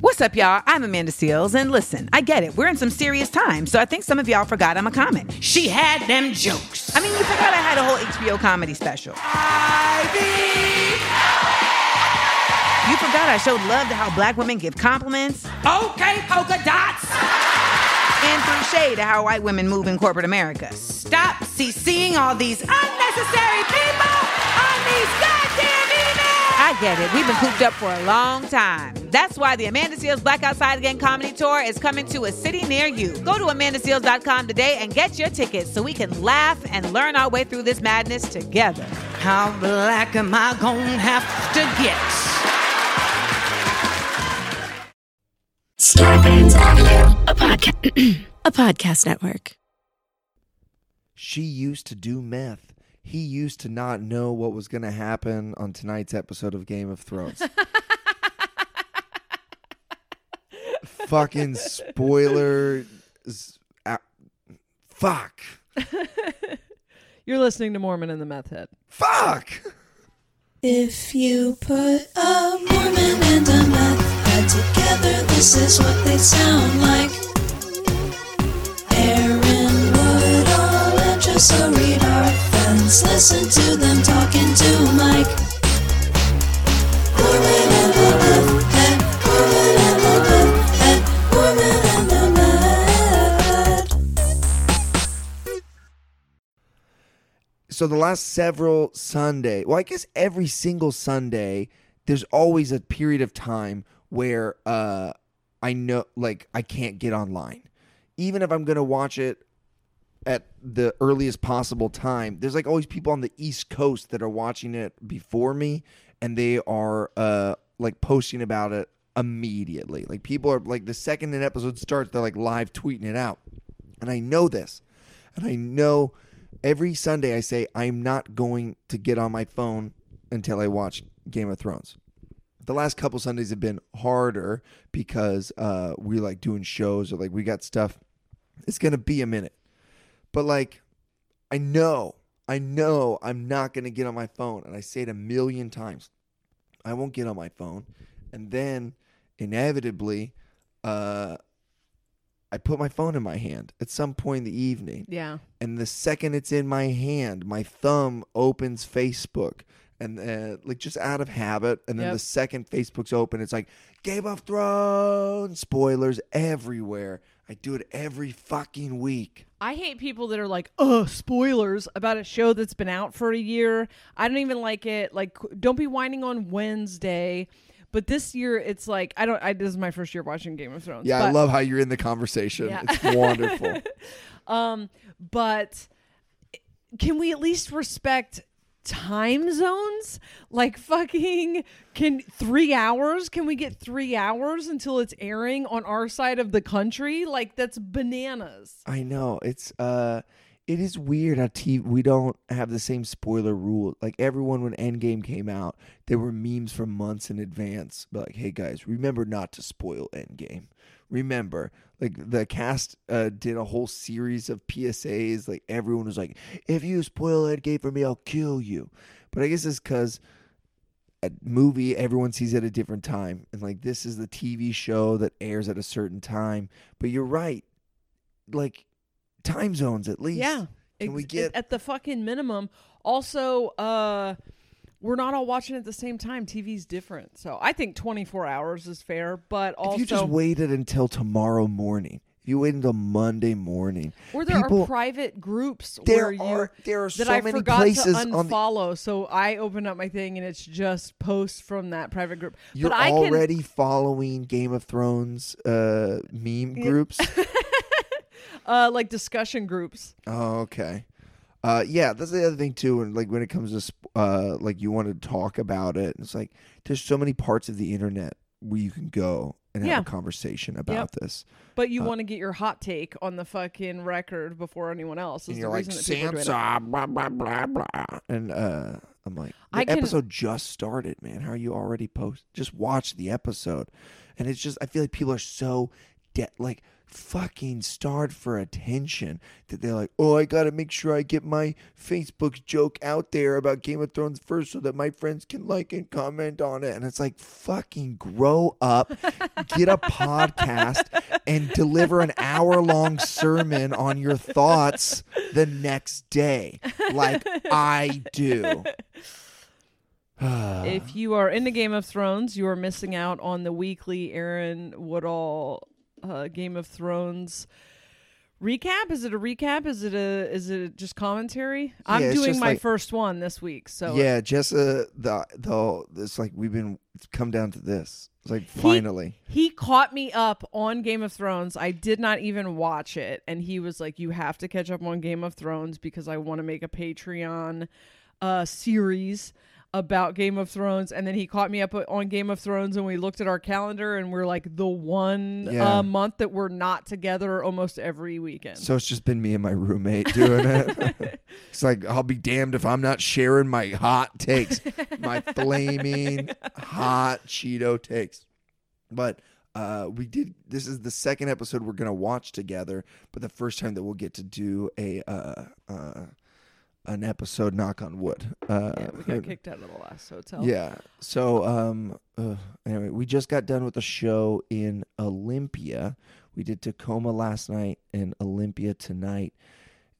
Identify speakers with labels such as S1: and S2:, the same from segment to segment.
S1: What's up, y'all? I'm Amanda Seales, and listen, I get it. We're in some serious times, so I think some of y'all forgot I'm a comic.
S2: She had them jokes.
S1: I mean, you forgot I had a whole HBO comedy special. You forgot I showed love to how black women give compliments
S2: Okay, polka dots.
S1: and threw shade to how white women move in corporate America.
S2: Stop CCing all these unnecessary people on these emails.
S1: I get it. We've been cooped up for a long time. That's why the Amanda Seales Black Outside Again comedy tour is coming to a city near you. Go to amandaseales.com today and get your tickets so we can laugh and learn our way through this madness together.
S2: How black am I gonna have to get?
S3: Scarpins Audio, a podcast, a podcast network.
S4: She used to do meth. He used to not know what was going to happen on tonight's episode of Game of Thrones. Fucking spoiler. Fuck.
S5: You're listening to Mormon and the Meth Head.
S4: Fuck.
S6: If you put a Mormon and a meth head together, this is what they sound like. Aaron Woodall and Jessa Reed are friends. Listen to them talking to Mike. Mormon and the Mormon and the Mormon and the.
S4: So the last several Sunday, well, I guess every single Sunday, there's always a period of time where uh, I know, like, I can't get online, even if I'm gonna watch it at the earliest possible time. There's like always people on the East Coast that are watching it before me, and they are uh, like posting about it immediately. Like people are like the second an episode starts, they're like live tweeting it out, and I know this, and I know every Sunday I say I'm not going to get on my phone until I watch Game of Thrones. The last couple Sundays have been harder because uh, we like doing shows or like we got stuff. It's gonna be a minute, but like I know, I know I'm not gonna get on my phone, and I say it a million times. I won't get on my phone, and then inevitably, uh, I put my phone in my hand at some point in the evening,
S5: Yeah.
S4: and the second it's in my hand, my thumb opens Facebook, and uh, like just out of habit. And then
S5: Yep.
S4: the second Facebook's open, it's like Game of Thrones spoilers everywhere. I do it every fucking week.
S5: I hate people that are like, "Oh, spoilers about a show that's been out for a year." I don't even like it. Like, don't be whining on Wednesday. But this year, it's like I don't. I, this is my first year watching Game of Thrones.
S4: Yeah, I love how you're in the conversation.
S5: Yeah.
S4: It's wonderful.
S5: Um, but can we at least respect time zones? Like fucking can 3 hours? Can we get 3 hours until it's airing on our side of the country? Like that's bananas.
S4: I know it's uh, it is weird how TV we don't have the same spoiler rule. Like everyone when Endgame came out, there were memes for months in advance. But like, hey guys, remember not to spoil Endgame. Remember, like the cast uh, did a whole series of PSAs. Like everyone was like, if you spoil Endgame for me, I'll kill you. But I guess it's because a movie everyone sees at a different time and like this is the tv show that airs at a certain time but you're right like time zones at least
S5: Yeah.
S4: Can we get-
S5: at the fucking minimum? Also, uh we're not all watching at the same time. TV's different. So I think 24 hours is fair, but also
S4: if you just waited until tomorrow morning if you wait until monday morning
S5: Or there
S4: people,
S5: are private groups
S4: There
S5: where you
S4: are- there are
S5: that
S4: so
S5: I
S4: many
S5: forgot
S4: places
S5: to
S4: on the-
S5: unfollow. So I open up my thing and it's just posts from that private group.
S4: you're
S5: but I
S4: already following game of thrones uh meme groups
S5: uh like discussion groups.
S4: Oh, okay. Uh, yeah, that's the other thing too. And like when it comes to uh, like you want to talk about it, it's like there's so many parts of the internet where you can go and
S5: Yeah.
S4: have a conversation about this.
S5: But you want to get your hot take on the fucking record before anyone else. Is
S4: And you're like
S5: reason that people are doing it.
S4: Sansa, blah blah blah blah, and uh, I'm like, the
S5: I can-
S4: episode just started, man. How are you already post? Just watch the episode, and it's just I feel like people are so dead, like fucking starved for attention that they're like, oh, I gotta make sure I get my Facebook joke out there about Game of Thrones first so that my friends can like and comment on it. And it's like, fucking grow up, get a podcast, and deliver an hour long sermon on your thoughts the next day, like I do.
S5: if you are into Game of Thrones, you are missing out on the weekly Aaron Woodall uh, Game of Thrones recap. Is it a recap? Is it a is it just commentary? I'm
S4: it's
S5: doing my
S4: like-
S5: first one this week, so
S4: yeah, Jessa, the the it's like we've been it's come down to this. It's like finally.
S5: He caught me up on Game of Thrones. I did not even watch it. And he was like, You have to catch up on Game of Thrones because I want to make a Patreon uh, series about Game of Thrones. And then he caught me up on Game of Thrones and we looked at our calendar and we're like the one
S4: Yeah.
S5: uh, month that we're not together almost every weekend.
S4: So it's just been me and my roommate doing it. it's like I'll be damned if I'm not sharing my hot takes, my flaming hot Cheeto takes. But uh, we did. This is the second episode we're gonna watch together, but the first time that we'll get to do a uh, uh, an episode. Knock on wood. Uh,
S5: yeah, we got kicked out of the last hotel.
S4: yeah. So um uh, anyway, we just got done with a show in Olympia. We did Tacoma last night and Olympia tonight.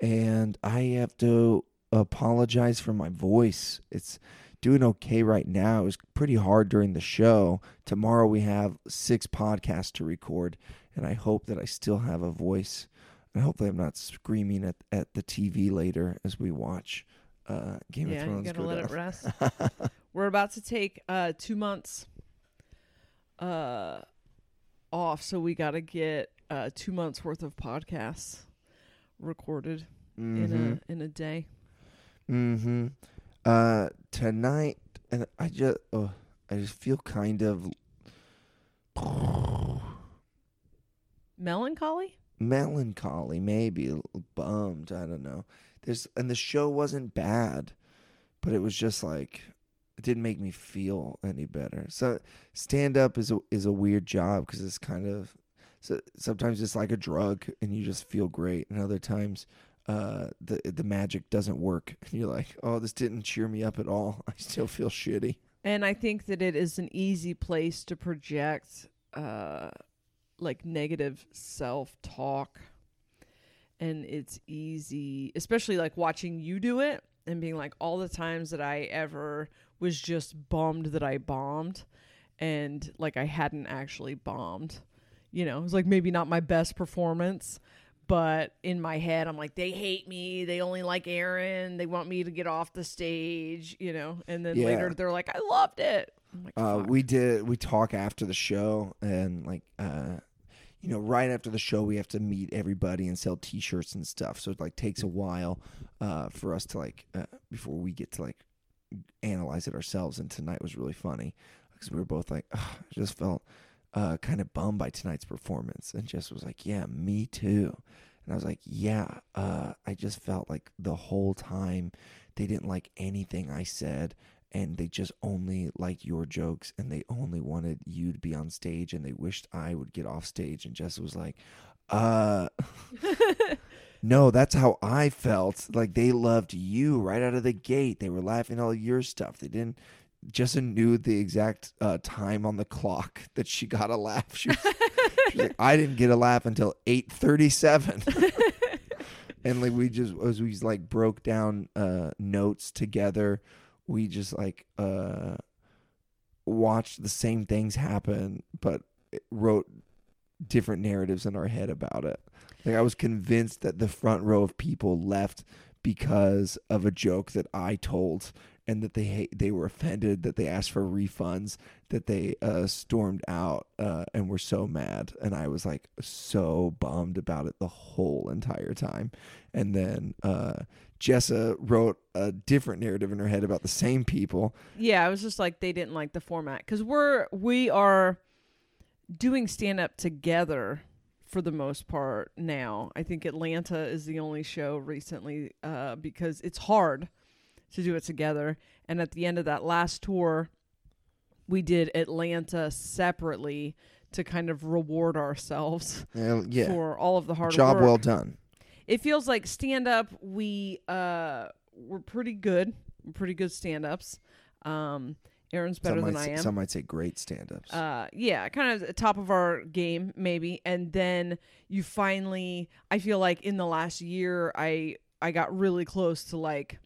S4: And I have to apologize for my voice. It's doing okay right now. It was pretty hard during the show. Tomorrow we have six podcasts to record, and I hope that I still have a voice. And hopefully I'm not screaming at, at the TV later as we watch uh, Game
S5: Yeah,
S4: of
S5: you
S4: Thrones.
S5: gotta
S4: go
S5: let it rest. We're about to take uh two months uh off, so we gotta get uh two months worth of podcasts recorded in a in a day.
S4: Mm-hmm. Uh, tonight, and I just, oh, I just feel kind of
S5: Melancholy?
S4: Melancholy, maybe bummed. I don't know. There's, and the show wasn't bad, but it was just like it didn't make me feel any better. So stand up is a is a weird job because it's kind of so sometimes it's like a drug and you just feel great, and other times. Uh, the the magic doesn't work, and you're like, oh, this didn't cheer me up at all. I still feel shitty.
S5: And I think that it is an easy place to project uh like negative self-talk. And it's easy, especially like watching you do it and being like all the times that I ever was just bummed that I bombed and like I hadn't actually bombed. You know, it was like maybe not my best performance, but in my head I'm like they hate me, they only like Aaron, they want me to get off the stage, you know. And then
S4: Yeah.
S5: later they're like I loved it. Like,
S4: Uh, we did we talk after the show and like uh you know right after the show we have to meet everybody and sell t-shirts and stuff. So it like takes a while uh for us to like uh, before we get to like analyze it ourselves. And tonight was really funny because we were both like "Ugh, I just felt uh kind of bummed by tonight's performance. And Jess was like yeah me too. And I was like yeah uh I just felt like the whole time they didn't like anything I said and they just only liked your jokes and they only wanted you to be on stage and they wished I would get off stage and Jess was like uh. No that's how I felt. Like they loved you right out of the gate. They were laughing at all your stuff. They didn't Jessa knew the exact uh, time on the clock that she got a laugh. She was, she was like I didn't get a laugh until 837 and like we just as we like broke down uh notes together we just like uh watched the same things happen but wrote different narratives in our head about it. Like i was convinced that the front row of people left because of a joke that i told and that they they were offended that they asked for refunds that they uh, stormed out uh, and were so mad. And i was like so bummed about it the whole entire time. And then uh, jessa wrote a different narrative in her head about the same people.
S5: Yeah, I was just like they didn't like the format. Because we're we are doing stand up together for the most part now. I think Atlanta is the only show recently uh, because it's hard to do it together. And at the end of that last tour, we did Atlanta separately to kind of reward ourselves
S4: yeah.
S5: for all of the hard work.
S4: Job
S5: work.
S4: well done.
S5: It feels like stand up. We uh, we're pretty good. We're pretty good stand ups. Um, Aaron's better than I
S4: say,
S5: am.
S4: Some might say great stand-ups.
S5: uh yeah kind of top of our game maybe and then you finally i feel like in the last year i i got really close to like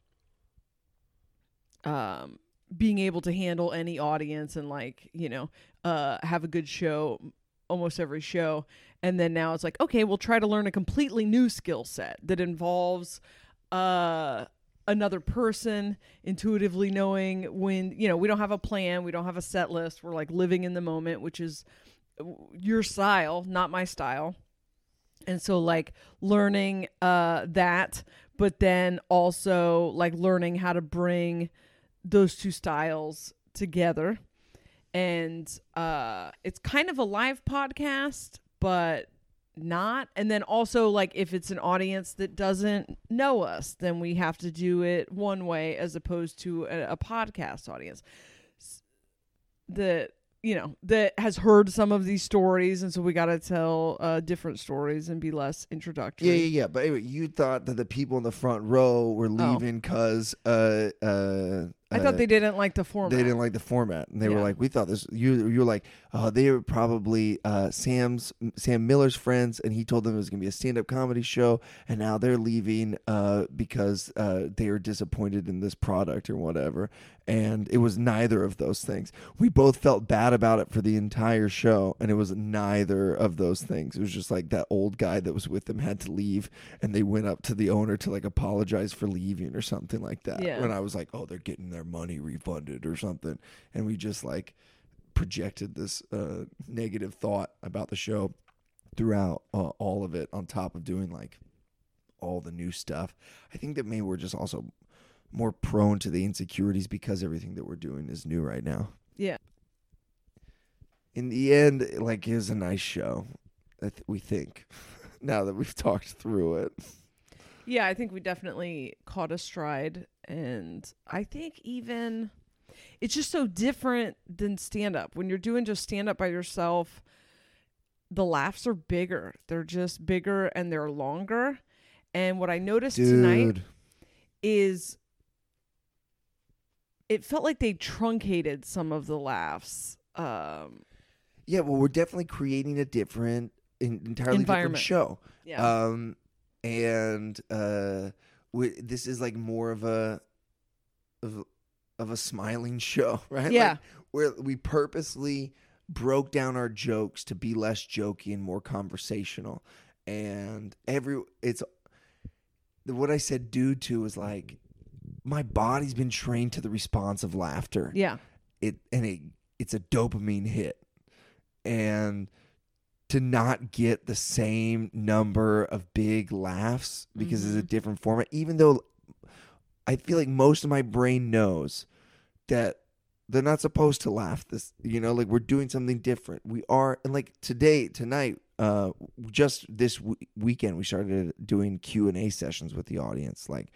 S5: um being able to handle any audience and like you know uh have a good show almost every show. And then now it's like okay we'll try to learn a completely new skill set that involves uh another person intuitively knowing when you know we don't have a plan we don't have a set list. We're like living in the moment which is your style not my style. And so like learning uh that but then also like learning how to bring those two styles together. And uh it's kind of a live podcast but not. And then also like if it's an audience that doesn't know us then we have to do it one way as opposed to a, a podcast audience. That you know that has heard some of these stories and so we got to tell uh different stories and be less introductory.
S4: Yeah, yeah, yeah. But anyway, you thought that the people in the front row were leaving because uh, uh,
S5: i thought they didn't like the format
S4: They didn't like the format, and they were
S5: Yeah.
S4: like, "We thought this." You you were like, "Oh, they were probably uh, Sam's Sam Miller's friends, and he told them it was gonna be a stand up comedy show, and now they're leaving uh, because uh, they are disappointed in this product or whatever." And it was neither of those things. We both felt bad about it for the entire show, and it was neither of those things. It was just like that old guy that was with them had to leave, and they went up to the owner to like apologize for leaving or something like that.
S5: Yeah.
S4: When I was like, "Oh, they're getting their money refunded or something," and we just like projected this uh, negative thought about the show throughout uh, all of it, on top of doing like all the new stuff. I think that maybe we're just also more prone to the insecurities because everything that we're doing is new right now.
S5: yeah
S4: In the end, like it was a nice show. Th- we think now that we've talked through it.
S5: Yeah, I think we definitely caught a stride. And I think even it's just so different than stand up. When you're doing just stand up by yourself, the laughs are bigger. They're just bigger and they're longer. And what I noticed tonight is it felt like they truncated some of the laughs. Um,
S4: yeah. Well, we're definitely creating a different, en- entirely different show.
S5: yeah.
S4: Um, and uh, this is like more of a of, of a smiling show, right?
S5: Yeah.
S4: Like, where we purposely broke down our jokes to be less jokey and more conversational, and every it's what I said. Due to was like my body's been trained to the response of laughter
S5: yeah.
S4: it and it it's a dopamine hit and to not get the same number of big laughs because it's a different format even though i feel like most of my brain knows that they're not supposed to laugh this you know like we're doing something different. We are and like today tonight uh just this w- weekend we started doing q&a sessions with the audience like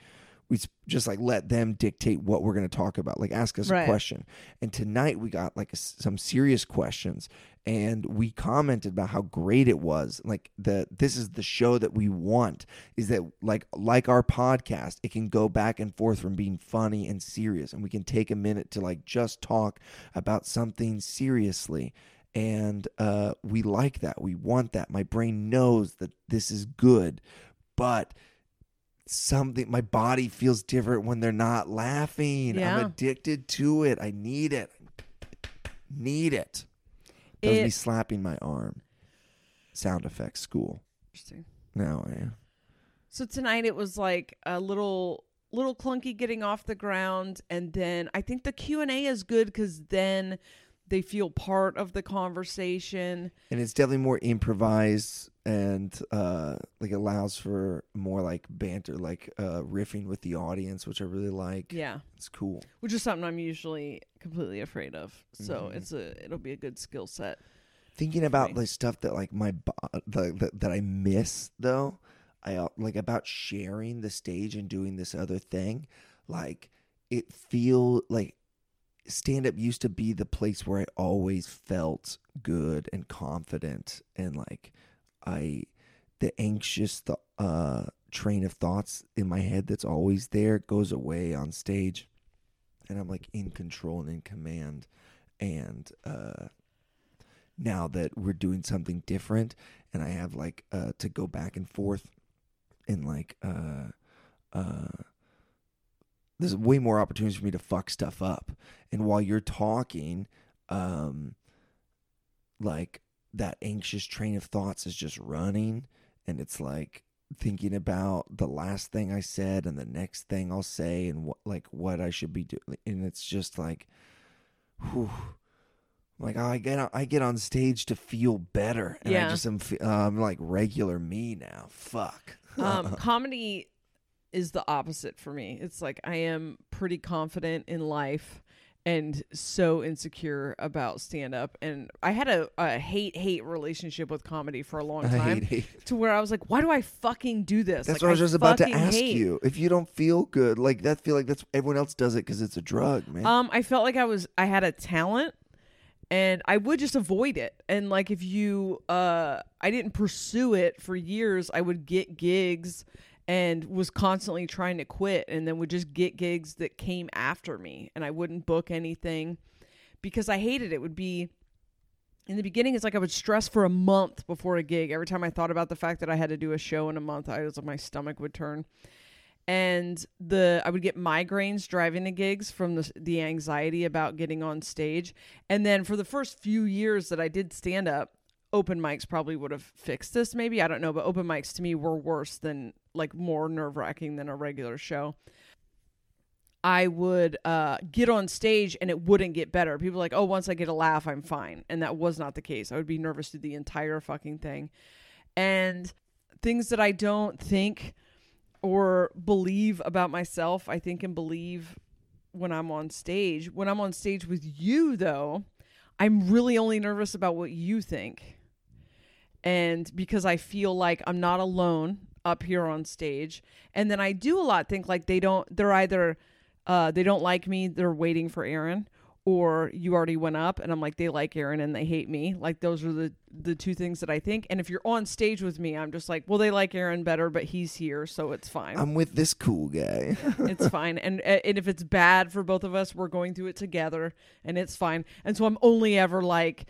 S4: we just like let them dictate what we're going to talk about like ask us
S5: Right.
S4: a question. And tonight we got like s- some serious questions and we commented about how great it was. Like that this is the show that we want is that like like our podcast it can go back and forth from being funny and serious and we can take a minute to like just talk about something seriously. And uh, we like that. We want that. My brain knows that this is good but something my body feels different when they're not laughing.
S5: Yeah.
S4: i'm addicted to it. I need it. Need it. That was me slapping my arm. Sound effects school.
S5: Interesting.
S4: now i am
S5: So tonight it was like a little little clunky getting off the ground and then I think the Q&A is good cuz then they feel part of the conversation.
S4: and it's definitely more improvised and uh like allows for more like banter like uh riffing with the audience which i really like
S5: Yeah.
S4: it's cool
S5: Which is something I'm usually completely afraid of. So
S4: Mhm.
S5: it's a it'll be a good skill set
S4: thinking about the stuff that like my bo- the, the that I miss though. I uh, like about sharing the stage and doing this other thing. Like it feel like stand up used to be the place where I always felt good and confident and like I the anxious the uh train of thoughts in my head that's always there goes away on stage and I'm like in control and in command. And uh now that we're doing something different and I have like uh to go back and forth and like uh uh there's way more opportunities for me to fuck stuff up. And while you're talking, um like that anxious train of thoughts is just running and it's like thinking about the last thing I said and the next thing I'll say and what like what I should be doing and it's just like whew, like I get on, I get on stage to feel better and I just am uh, I'm like regular me now. Fuck.
S5: Um, comedy is the opposite for me. It's like I am pretty confident in life and so insecure about stand up. And I had a, a hate hate relationship with comedy for a long time.
S4: hate hate.
S5: To where I was like, why do I fucking do this?
S4: That's
S5: Like,
S4: what I was just about to ask
S5: hate.
S4: you. If you don't feel good, like that, feel like that's everyone else does it because it's a drug, man.
S5: Um, I felt like I was I had a talent and I would just avoid it. And like if you uh I didn't pursue it for years, I would get gigs and was constantly trying to quit and then would just get gigs that came after me and I wouldn't book anything because I hated it. It would be in the beginning it's like I would stress for a month before a gig. Every time I thought about the fact that I had to do a show in a month, I was like my stomach would turn and the I would get migraines driving to gigs from the the anxiety about getting on stage. And then for the first few years that I did stand up, open mics probably would have fixed this maybe, I don't know, but open mics to me were worse than like more nerve-wracking than a regular show. I would uh, get on stage and it wouldn't get better. People like, "Oh, once I get a laugh, I'm fine," and that was not the case. I would be nervous through the entire fucking thing, and things that I don't think or believe about myself, I think and believe when I'm on stage. When I'm on stage with you, though, I'm really only nervous about what you think. And because I feel like I'm not alone up here on stage. And then I do a lot think like they don't, they're either, uh, they don't like me, they're waiting for Aaron, or you already went up and I'm like, they like Aaron and they hate me. Like those are the, the two things that I think. And if you're on stage with me, I'm just like, well, they like Aaron better, but he's here, so it's fine
S4: I'm with this cool guy.
S5: it's fine and and if it's bad for both of us we're going through it together and it's fine and so i'm only ever like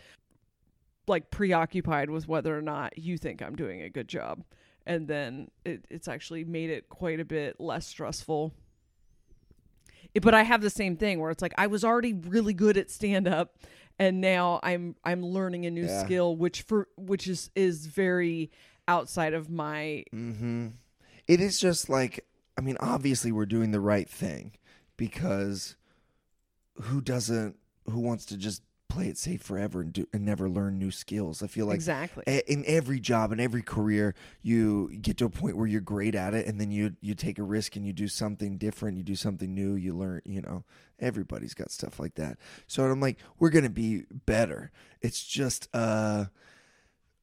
S5: like preoccupied with whether or not you think i'm doing a good job and then it, it's actually made it quite a bit less stressful It- but i have the same thing where it's like i was already really good at stand up and now i'm i'm learning a new
S4: Yeah.
S5: skill which for which is is very outside of my
S4: hmm It is just like, I mean, obviously we're doing the right thing because who doesn't, who wants to just play it safe forever and do and never learn new skills? I feel like
S5: exactly.
S4: a- in every job and every career you get to a point where you're great at it and then you you take a risk and you do something different you do something new you learn you know everybody's got stuff like that. So i'm like we're gonna be better. It's just uh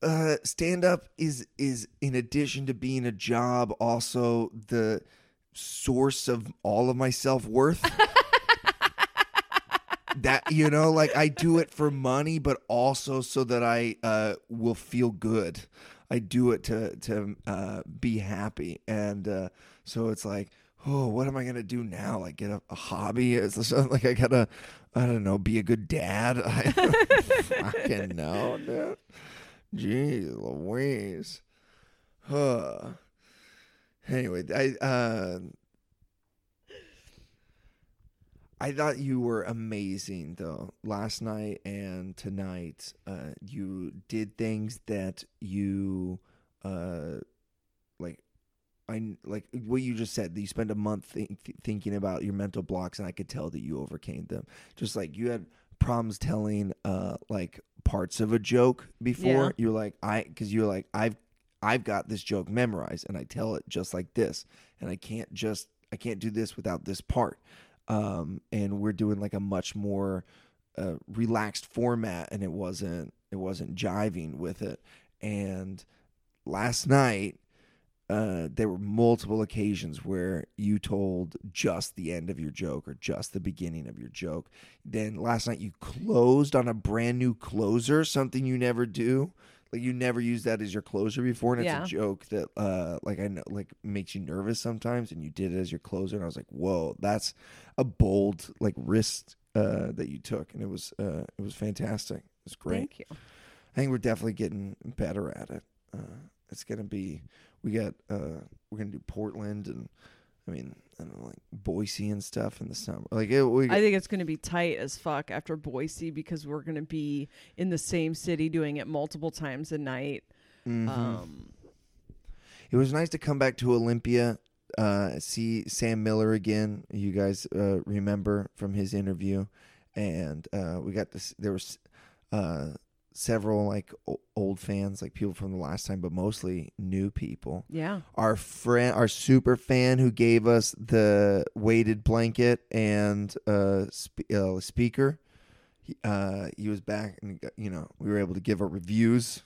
S4: uh stand up is is in addition to being a job also the source of all of my self-worth that you know like i do it for money but also so that i uh will feel good. I do it to to uh be happy. And uh so it's like oh what am i gonna do now? Like get a, a hobby? It's just like i gotta i don't know be a good dad? I fucking know dude. Jeez louise. Huh. Anyway i uh I thought you were amazing though last night and tonight. Uh, you did things that you, uh, like, I like what you just said. You spent a month think, thinking about your mental blocks, and I could tell that you overcame them. Just like you had problems telling, uh, like parts of a joke before.
S5: Yeah.
S4: You're like I, because you're like I've, I've got this joke memorized, and I tell it just like this, and I can't just I can't do this without this part um, and we're doing like a much more uh, relaxed format, and it wasn't it wasn't jiving with it. And last night, uh, there were multiple occasions where you told just the end of your joke or just the beginning of your joke. Then last night you closed on a brand new closer, something you never do. Like you never used that as your closer before, and it's
S5: Yeah.
S4: a joke that, uh, like I know, like makes you nervous sometimes, and you did it as your closer, and I was like, "Whoa, that's a bold like risk uh, that you took," and it was uh, it was fantastic. It was great.
S5: Thank you.
S4: I think we're definitely getting better at it. Uh, it's gonna be we got uh, we're gonna do Portland and I mean I don't know like Boise and stuff in the summer. Like it, we,
S5: I think it's going to be tight as fuck after Boise because we're going to be in the same city doing it multiple times a night.
S4: Mhm.
S5: Um,
S4: it was nice to come back to Olympia, uh, see Sam Miller again. You guys uh, remember from his interview, and uh, we got this. There was uh, several like o- old fans, like people from the last time, but mostly new people.
S5: yeah.
S4: our friend, our super fan who gave us the weighted blanket and uh, sp- uh speaker. He, uh, he was back, and you know we were able to give our reviews.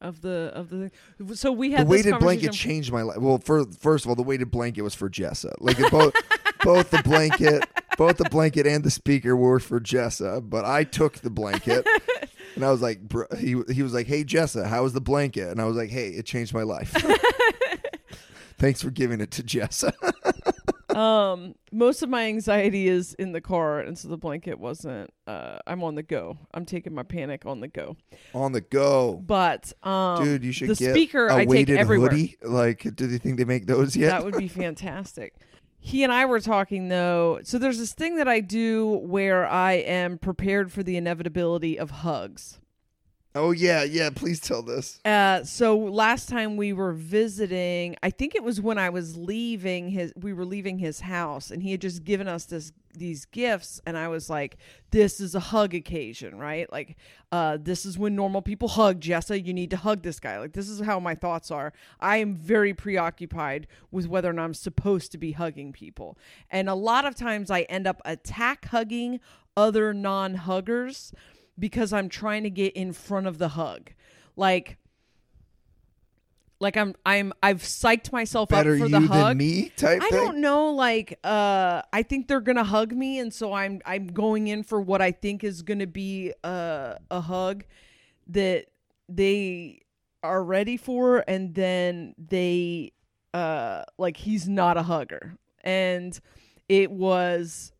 S5: Of the of the so we
S4: The
S5: had this
S4: weighted blanket changed my life. Well, for, first of all, the weighted blanket was for Jessa. Like both, both the blanket, both the blanket and the speaker were for Jessa. But I took the blanket, and I was like, bro, he he was like, "Hey Jessa, how was the blanket?" And I was like, "Hey, it changed my life." Thanks for giving it to Jessa.
S5: um most of my anxiety is in the car and so the blanket wasn't uh i'm on the go i'm taking my panic on the go
S4: on the go.
S5: but um
S4: Dude, you should
S5: the
S4: get
S5: speaker
S4: a
S5: i take
S4: weighted
S5: everywhere
S4: hoodie. Like, do they think they make those yet?
S5: that would be fantastic he and i were talking though so there's this thing that i do where i am prepared for the inevitability of hugs
S4: oh yeah, yeah. Please tell this.
S5: Uh, so last time we were visiting, I think it was when I was leaving his. We were leaving his house, and he had just given us this these gifts, and I was like, "This is a hug occasion, right? Like, uh, this is when normal people hug. Jessa, you need to hug this guy. Like, this is how my thoughts are. I am very preoccupied with whether or not I'm supposed to be hugging people, and a lot of times I end up attack hugging other non-huggers because I'm trying to get in front of the hug. Like like I'm I'm I've psyched myself
S4: Better
S5: up for
S4: you
S5: the
S4: than
S5: hug.
S4: me type
S5: I
S4: thing.
S5: don't know like uh I think they're going to hug me and so I'm I'm going in for what I think is going to be a a hug that they are ready for and then they uh like he's not a hugger. And it was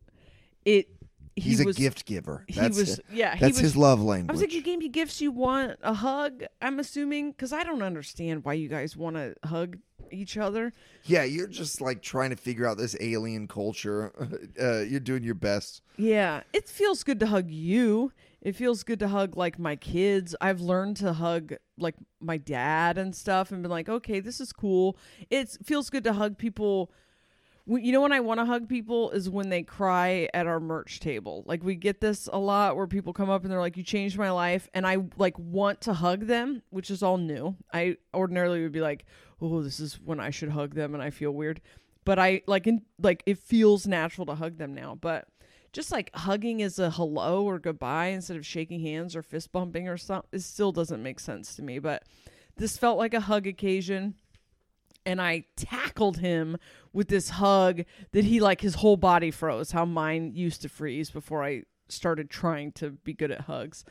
S5: it he
S4: He's a gift giver.
S5: he was
S4: it.
S5: yeah he
S4: That's
S5: was
S4: his love language.
S5: I was like, you gave me gifts. You want a hug? I'm assuming because I don't understand why you guys want to hug each other.
S4: yeah, you're just like trying to figure out this alien culture. Uh, you're doing your best.
S5: Yeah, it feels good to hug you. It feels good to hug like my kids. I've learned to hug like my dad and stuff, and been like, okay, this is cool. It feels good to hug people. You know when I want to hug people is when they cry at our merch table. Like we get this a lot where people come up and they're like, "You changed my life," and I like want to hug them, which is all new. I ordinarily would be like, "Oh, this is when I should hug them," and I feel weird. But I like in like it feels natural to hug them now. But just like hugging is a hello or goodbye instead of shaking hands or fist bumping or something, it still doesn't make sense to me. But this felt like a hug occasion and I tackled him with this hug that he like his whole body froze, how mine used to freeze before I started trying to be good at hugs.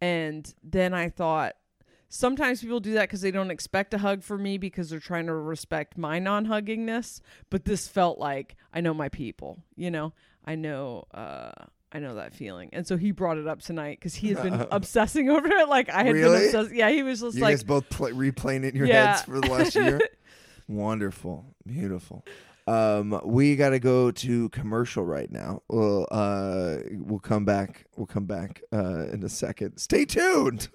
S5: And then I thought sometimes people do that because they don't expect a hug from me because they're trying to respect my non-huggingness, but this felt like I know my people, you know. I know uh I know that feeling. And so he brought it up tonight cuz he had been obsessing over it like I had
S4: Really?
S5: been obsessed. Yeah, he was just
S4: You
S5: like
S4: guys both play, replaying it in your
S5: Yeah.
S4: heads for the last year. Wonderful, beautiful. Um, we got to go to commercial right now. We'll uh, we'll come back. We'll come back uh, in a second. Stay tuned.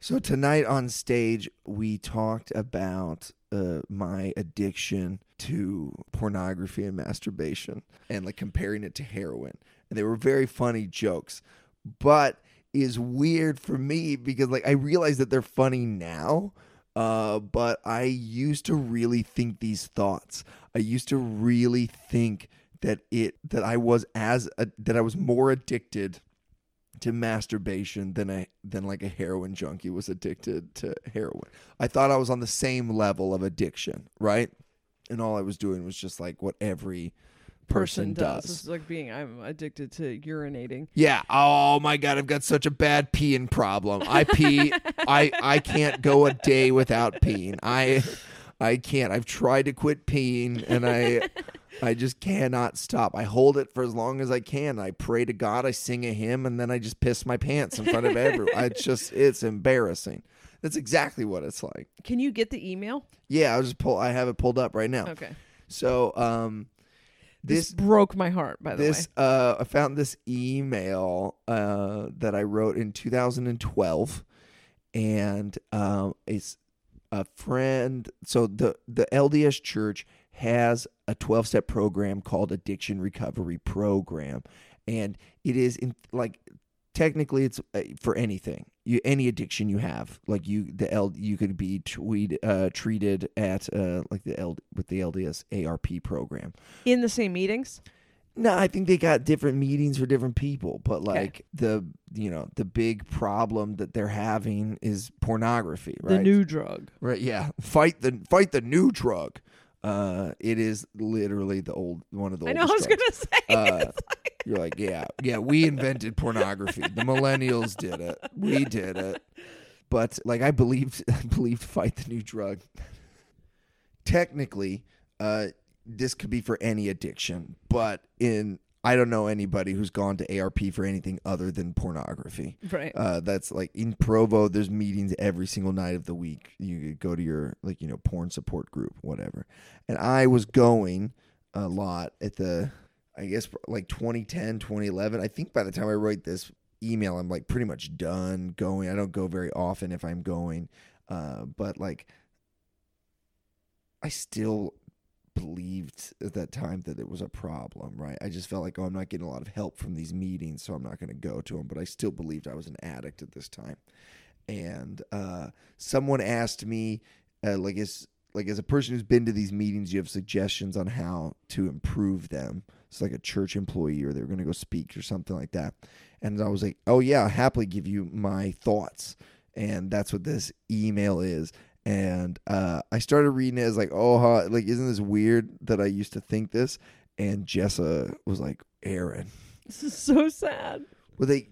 S4: So tonight on stage, we talked about uh, my addiction to pornography and masturbation, and like comparing it to heroin. And they were very funny jokes, but is weird for me because like I realize that they're funny now. Uh, but I used to really think these thoughts. I used to really think that it that I was as a, that I was more addicted to masturbation than a than like a heroin junkie was addicted to heroin. I thought I was on the same level of addiction, right? And all I was doing was just like what every person, does.
S5: It's like being I'm addicted to urinating.
S4: Yeah. Oh my god, I've got such a bad peeing problem. I pee. I I can't go a day without peeing. I I can't. I've tried to quit peeing and I I just cannot stop. I hold it for as long as I can. I pray to God, I sing a hymn, and then I just piss my pants in front of everyone. I just it's embarrassing. That's exactly what it's like.
S5: Can you get the email?
S4: Yeah, I'll just pull I have it pulled up right now.
S5: Okay.
S4: So um
S5: This,
S4: this
S5: broke my heart, by the
S4: this
S5: way.
S4: This uh I found this email uh that I wrote in 2012 and um it's a friend so the the LDS church has a 12 step program called addiction recovery program and it is in like technically it's uh, for anything you any addiction you have like you the L you could be tweed, uh, treated at uh like the L with the LDS ARP program
S5: In the same meetings?
S4: no, I think they got different meetings for different people, but like the you know the big problem that they're having is pornography, right?
S5: The new drug.
S4: right? Yeah, fight the fight the new drug. Uh, it is literally the old one of the.
S5: I know I was
S4: drugs.
S5: gonna say
S4: Uh, you're like, yeah, yeah, we invented pornography. The millennials did it. We did it. But like, I believed, I believed fight the new drug. Technically, uh, this could be for any addiction, but in I don't know anybody who's gone to ARP for anything other than pornography.
S5: Right.
S4: Uh, that's like in Provo. There's meetings every single night of the week. You go to your like you know porn support group, whatever. And I was going a lot at the, I guess like 2010, 2011. I think by the time I write this email, I'm like pretty much done going. I don't go very often if I'm going, uh, but like I still believed at that time that it was a problem, right? I just felt like, oh, I'm not getting a lot of help from these meetings, so I'm not going to go to them. But I still believed I was an addict at this time. And uh, someone asked me, uh, like, as like as a person who's been to these meetings, you have suggestions on how to improve them. It's like a church employee, or they're going to go speak or something like that. And I was like, oh yeah, I'll happily give you my thoughts. And that's what this email is and uh, I started reading it as like, oh, huh, like isn't this weird that I used to think this? And Jessa was like, Aaron,
S5: This is so sad.
S4: well they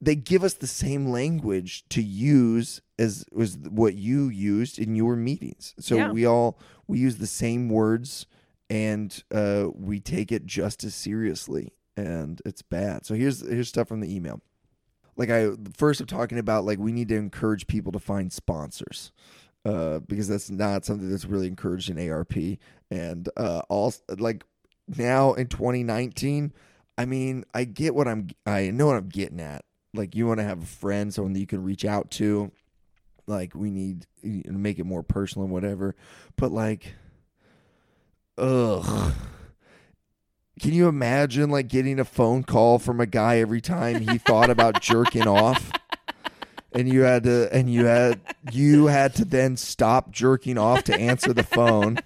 S4: they give us the same language to use as was what you used in your meetings. So
S5: Yeah.
S4: we all we use the same words and uh, we take it just as seriously, and it's bad. So here's here's stuff from the email. Like I first I'm talking about like we need to encourage people to find sponsors. Uh, because that's not something that's really encouraged in ARP. And uh, also, like now in 2019, I mean, I get what I'm, I know what I'm getting at. Like, you want to have a friend, someone that you can reach out to. Like, we need know, make it more personal and whatever. But like, ugh. Can you imagine like getting a phone call from a guy every time he thought about jerking off? And you had to and you had you had to then stop jerking off to answer the phone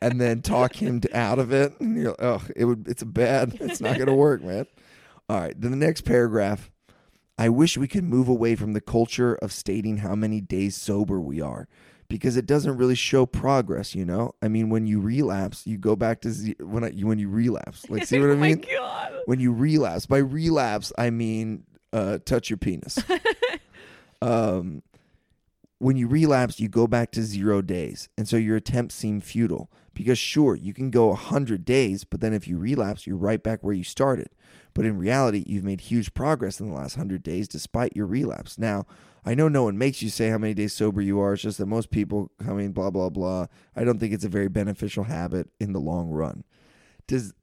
S4: and then talk him to, out of it. And you're, oh, it would it's a bad it's not gonna work, man. All right, then the next paragraph. I wish we could move away from the culture of stating how many days sober we are because it doesn't really show progress, you know? I mean, when you relapse, you go back to ze- when I, when you relapse. Like see what I
S5: oh my
S4: mean?
S5: god.
S4: When you relapse. By relapse, I mean uh touch your penis. um when you relapse, you go back to 0 days. And so your attempts seem futile because sure, you can go 100 days, but then if you relapse, you're right back where you started. But in reality, you've made huge progress in the last 100 days despite your relapse. Now, I know no one makes you say how many days sober you are. It's just that most people coming, blah, blah, blah. I don't think it's a very beneficial habit in the long run. Does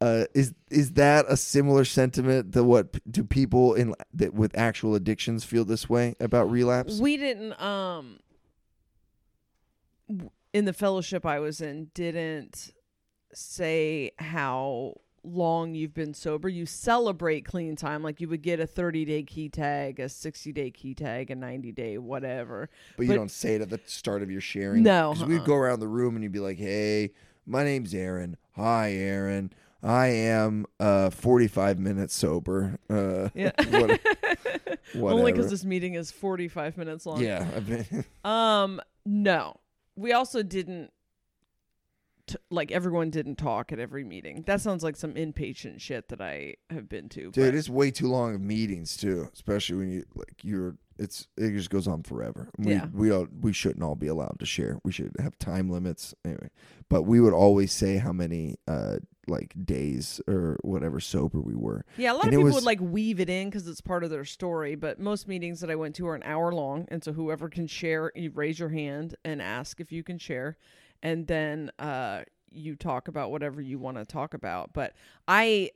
S4: uh, is is that a similar sentiment to what do people in that with actual addictions feel this way about relapse?
S5: We didn't um in the fellowship I was in didn't say how long you've been sober. You celebrate clean time like you would get a 30-day key tag, a 60-day key tag, a 90-day whatever.
S4: But you don't say it at the start of your sharing.
S5: No,
S4: because we'd
S5: uh-uh.
S4: go around the room and you'd be like, "Hey, my name's Aaron. Hi, Aaron. I am uh 45 minutes sober. Uh,
S5: Yeah.
S4: what-
S5: Only because this meeting is 45 minutes long.
S4: yeah, I've been,
S5: Um, no. We also didn't t- like everyone didn't talk at every meeting. That sounds like some inpatient shit that I have been to.
S4: dude.
S5: but-
S4: It's way too long of meetings too, especially when you like you're. It's it just goes on forever. We
S5: Yeah.
S4: we all we shouldn't all be allowed to share. We should have time limits anyway. But we would always say how many uh like days or whatever sober we were.
S5: yeah, a lot
S4: and
S5: of people
S4: was-
S5: would like weave it in because it's part of their story. But most meetings that I went to are an hour long, and so whoever can share, you raise your hand and ask if you can share, and then uh, you talk about whatever you want to talk about. But I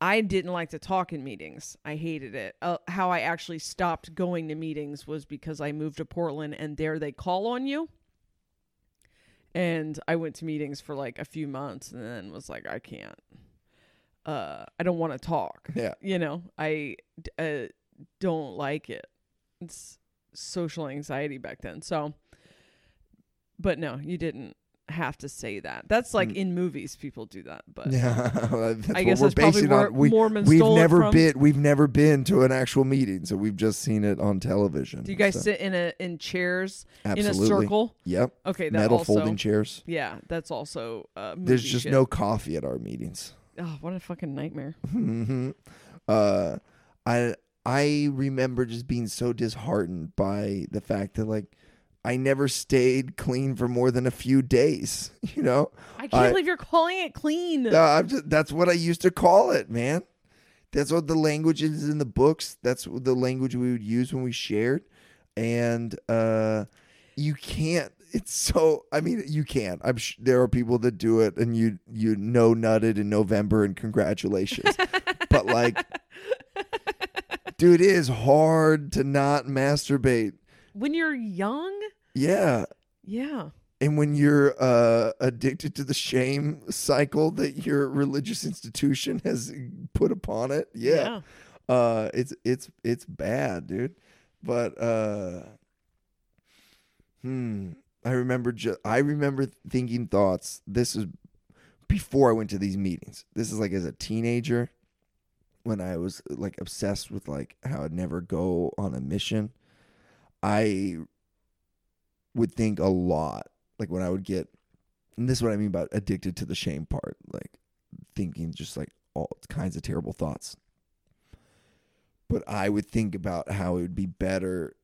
S5: I didn't like to talk in meetings. I hated it. Uh, how I actually stopped going to meetings was because I moved to Portland and there they call on you. And I went to meetings for like a few months and then was like, I can't. Uh, I don't want to talk.
S4: Yeah.
S5: You know, I uh, don't like it. It's social anxiety back then. So, but no, you didn't have to say that. That's like in movies, people do that. But
S4: Mm. Yeah, that's
S5: I
S4: what
S5: guess
S4: we're basing on. We,
S5: Mormons
S4: we've
S5: stole it
S4: never been we've never been to an actual meeting, so we've just seen it on television.
S5: do you guys
S4: so-
S5: sit in a in chairs
S4: Absolutely.
S5: in a circle?
S4: Yep.
S5: Okay, that
S4: Metal
S5: also,
S4: folding chairs.
S5: Yeah, that's also uh, movie
S4: There's just
S5: shit.
S4: no coffee at our meetings.
S5: Oh, what a fucking nightmare!
S4: Uh, I I remember just being so disheartened by the fact that like I never stayed clean for more than a few days. You know,
S5: I can't
S4: I-
S5: believe you're calling it clean.
S4: Uh, I'm just, that's what I used to call it, man. That's what the language is in the books. That's what the language we would use when we shared, and uh, you can't. It's so. I mean, you can't. I'm. Sh- there are people that do it, and you you know nutted in November, and congratulations. but like, dude, it is hard to not masturbate.
S5: when you're young,
S4: Yeah.
S5: yeah,
S4: and when you're uh, addicted to the shame cycle that your religious institution has put upon it, yeah, Uh, it's it's it's bad, dude. But uh, hmm, I remember ju- I remember thinking thoughts. This is before I went to these meetings. This is like as a teenager when I was like obsessed with like how I'd never go on a mission. I would think a lot like when I would get and this is what I mean about addicted to the shame part, like thinking just like all kinds of terrible thoughts. But I would think about how it would be better,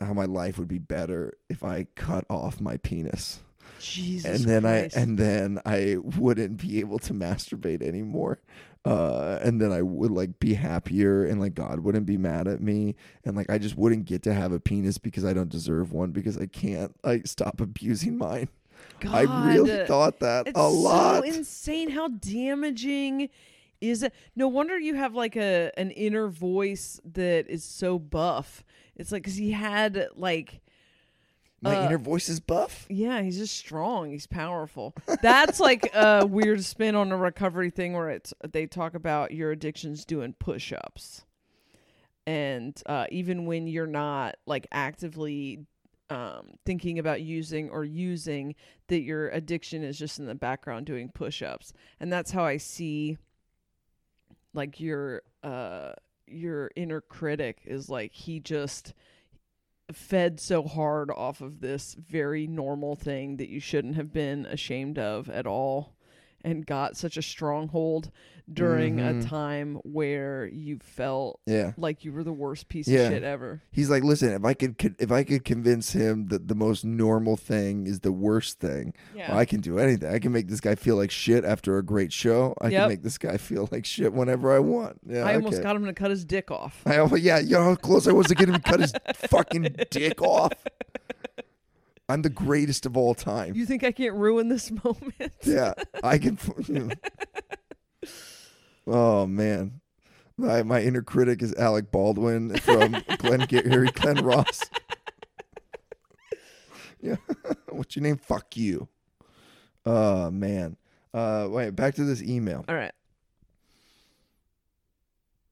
S4: how my life would be better if I cut off my penis.
S5: Jesus.
S4: and then
S5: Christ.
S4: I and then I wouldn't be able to masturbate anymore. Uh, and then I would like be happier and like God wouldn't be mad at me and like I just wouldn't get to have a penis because I don't deserve one because I can't like stop abusing mine. God, I really thought that
S5: It's
S4: a lot.
S5: so insane how damaging is it. No wonder you have like a an inner voice that is so buff. It's like because he had like
S4: my
S5: uh,
S4: inner voice is buff.
S5: yeah, he's just strong. He's powerful. That's like a weird spin on a recovery thing where it's they talk about your addictions doing push ups. And uh, even when you're not like actively um, thinking about using or using, that your addiction is just in the background doing push ups. And that's how I see like your uh your inner critic is like he just fed so hard off of this very normal thing that you shouldn't have been ashamed of at all and got such a stronghold during a
S4: Mhm.
S5: time where you felt
S4: Yeah.
S5: like you were the worst piece
S4: Yeah.
S5: of shit ever.
S4: He's like, listen, if I could, if I could convince him that the most normal thing is the worst thing,
S5: Yeah.
S4: well, I can do anything. I can make this guy feel like shit after a great show. I
S5: Yep.
S4: can make this guy feel like shit whenever I want. Yeah,
S5: I almost
S4: okay.
S5: got him to cut his dick off.
S4: I, yeah, you know how close I was to getting him to cut his fucking dick off. I'm the greatest of all time.
S5: You think I can't ruin this moment?
S4: Yeah, I can. oh man, my my inner critic is Alec Baldwin from Glenn Gary, Glen Ross. yeah, what's your name? Fuck you. Oh man. Uh, wait, back to this email.
S5: All right.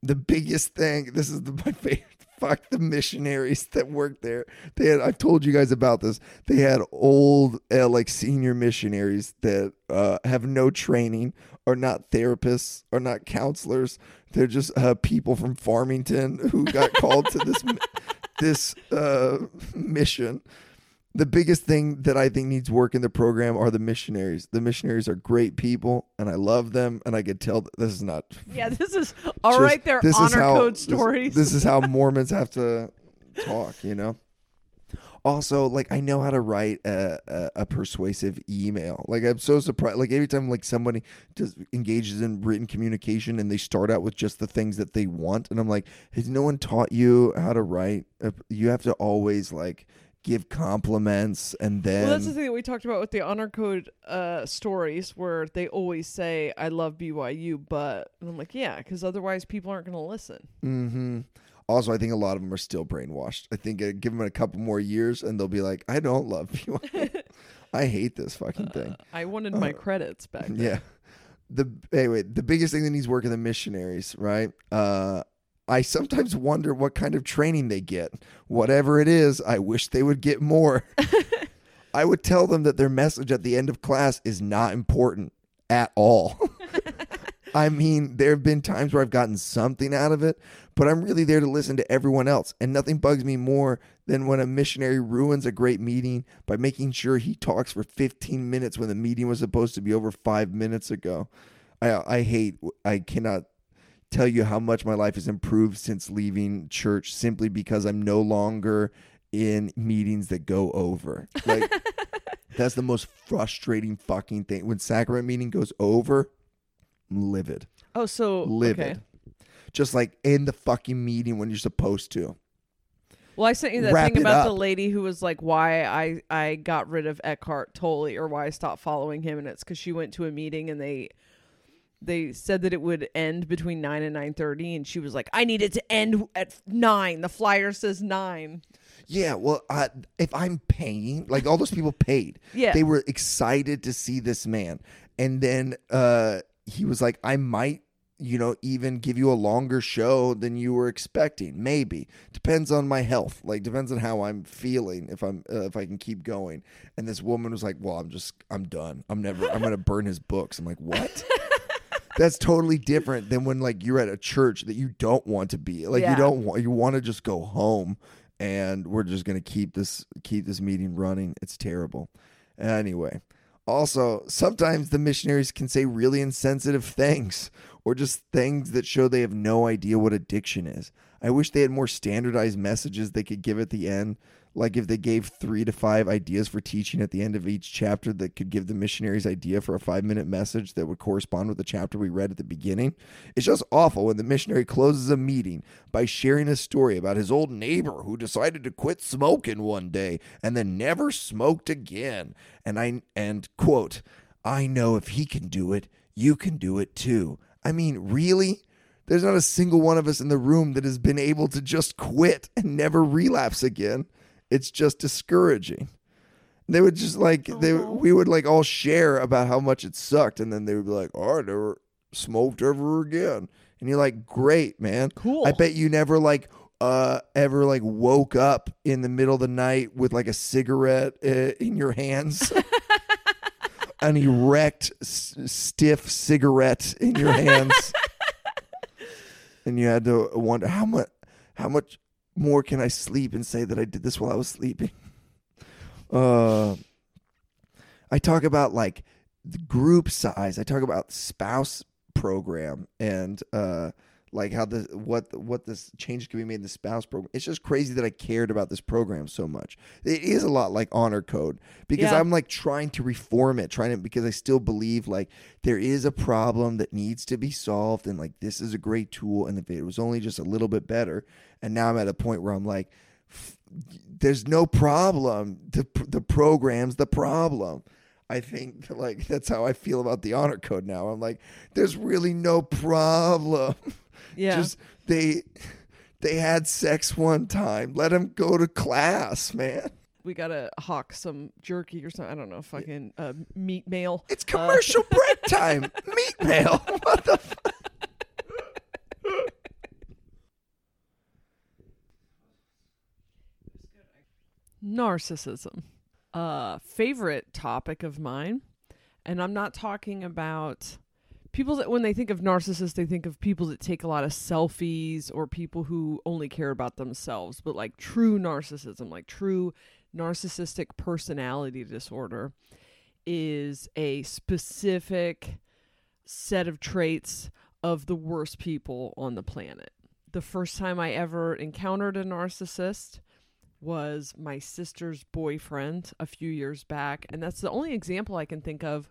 S4: The biggest thing. This is the, my favorite fuck the missionaries that worked there. They had I've told you guys about this. They had old uh, like senior missionaries that uh, have no training, are not therapists, are not counselors. They're just uh, people from Farmington who got called to this this uh, mission. The biggest thing that I think needs work in the program are the missionaries. The missionaries are great people, and I love them. And I could tell that this is not
S5: Yeah, this is all
S4: just-
S5: right.
S4: This
S5: honor
S4: how-
S5: code
S4: this-
S5: stories.
S4: This, is how Mormons have to talk, you know. Also, like I know how to write a, a, a persuasive email. Like I'm so surprised. Like every time like somebody just engages in written communication and they start out with just the things that they want, and I'm like, has no one taught you how to write? A, you have to always like give compliments and then
S5: well, that's the thing that we talked about with the honor code uh, stories, where they always say, "I love BYU," but and I'm like, yeah, because otherwise people aren't going to listen.
S4: mm-hmm. Also, I think a lot of them are still brainwashed. I think uh, give them a couple more years, and they'll be like, "I don't love BYU. I hate this fucking thing."
S5: I wanted my credits back. Then.
S4: Uh, Yeah. The anyway, the biggest thing that needs work are the missionaries, right? Uh, I sometimes wonder what kind of training they get. Whatever it is, I wish they would get more. I would tell them that their message at the end of class is not important at all. I mean, there have been times where I've gotten something out of it, but I'm really there to listen to everyone else. And nothing bugs me more than when a missionary ruins a great meeting by making sure he talks for 15 minutes when the meeting was supposed to be over five minutes ago. I, I hate, I cannot tell you how much my life has improved since leaving church simply because I'm no longer in meetings that go over. Like, that's the most frustrating fucking thing. When sacrament meeting goes over, I'm livid
S5: Oh, so
S4: livid.
S5: okay.
S4: Just like in the fucking meeting when you're supposed to.
S5: Well, I sent you that
S4: Wrap
S5: thing about the lady who was like, "Why I I got rid of Eckhart Tolle or why I stopped following him," and it's because she went to a meeting and they they said that it would end between nine and nine thirty, and she was like, "I need it to end at nine. The flyer says nine.
S4: Yeah, well, uh, if I'm paying, like all those people paid,
S5: Yeah.
S4: they were excited to see this man, and then uh, he was like, "I might, you know, even give you a longer show than you were expecting. Maybe depends on my health. Like depends on how I'm feeling. If I'm, uh, if I can keep going." And this woman was like, "Well, I'm just, I'm done. I'm never, I'm gonna burn his books." I'm like, "What?" That's totally different than when like you're at a church that you don't want to be. Like
S5: Yeah.
S4: you don't want you want to just go home and we're just going to keep this keep this meeting running. It's terrible. Anyway, also, sometimes the missionaries can say really insensitive things or just things that show they have no idea what addiction is. I wish they had more standardized messages they could give at the end. Like if they gave three to five ideas for teaching at the end of each chapter that could give the missionaries idea for a five minute message that would correspond with the chapter we read at the beginning. It's just awful when the missionary closes a meeting by sharing a story about his old neighbor who decided to quit smoking one day and then never smoked again. And I and quote, I know if he can do it, you can do it too. I mean, really? There's not a single one of us in the room that has been able to just quit and never relapse again. It's just discouraging. They would just like they we would like all share about how much it sucked, and then they would be like, "Oh, I never smoked ever again." And you're like, "Great, man!
S5: Cool.
S4: I bet you never like uh ever like woke up in the middle of the night with like a cigarette uh, in your hands." An erect, s- stiff cigarette in your hands, and you had to wonder how much, how much more can I sleep and say that I did this while I was sleeping? Uh, I talk about like the group size. I talk about spouse program and uh like how the what what this change can be made in the spouse program. It's just crazy that I cared about this program so much. It is a lot like honor code because
S5: Yeah.
S4: I'm like trying to reform it, trying to because I still believe like there is a problem that needs to be solved and like this is a great tool and if it was only just a little bit better and now I'm at a point where I'm like there's no problem. The the program's the problem. I think like that's how I feel about the honor code now. I'm like, there's really no problem.
S5: Yeah.
S4: Just they they had sex one time. Let them go to class, man.
S5: we gotta hawk some jerky or something. I don't know, fucking uh, meat mail.
S4: It's commercial break time. Meat mail. What the fuck?
S5: narcissism. Uh favorite topic of mine. And I'm not talking about people that when they think of narcissists they think of people that take a lot of selfies or people who only care about themselves, but like true narcissism, like true narcissistic personality disorder is a specific set of traits of the worst people on the planet. The first time I ever encountered a narcissist was my sister's boyfriend a few years back, and that's the only example I can think of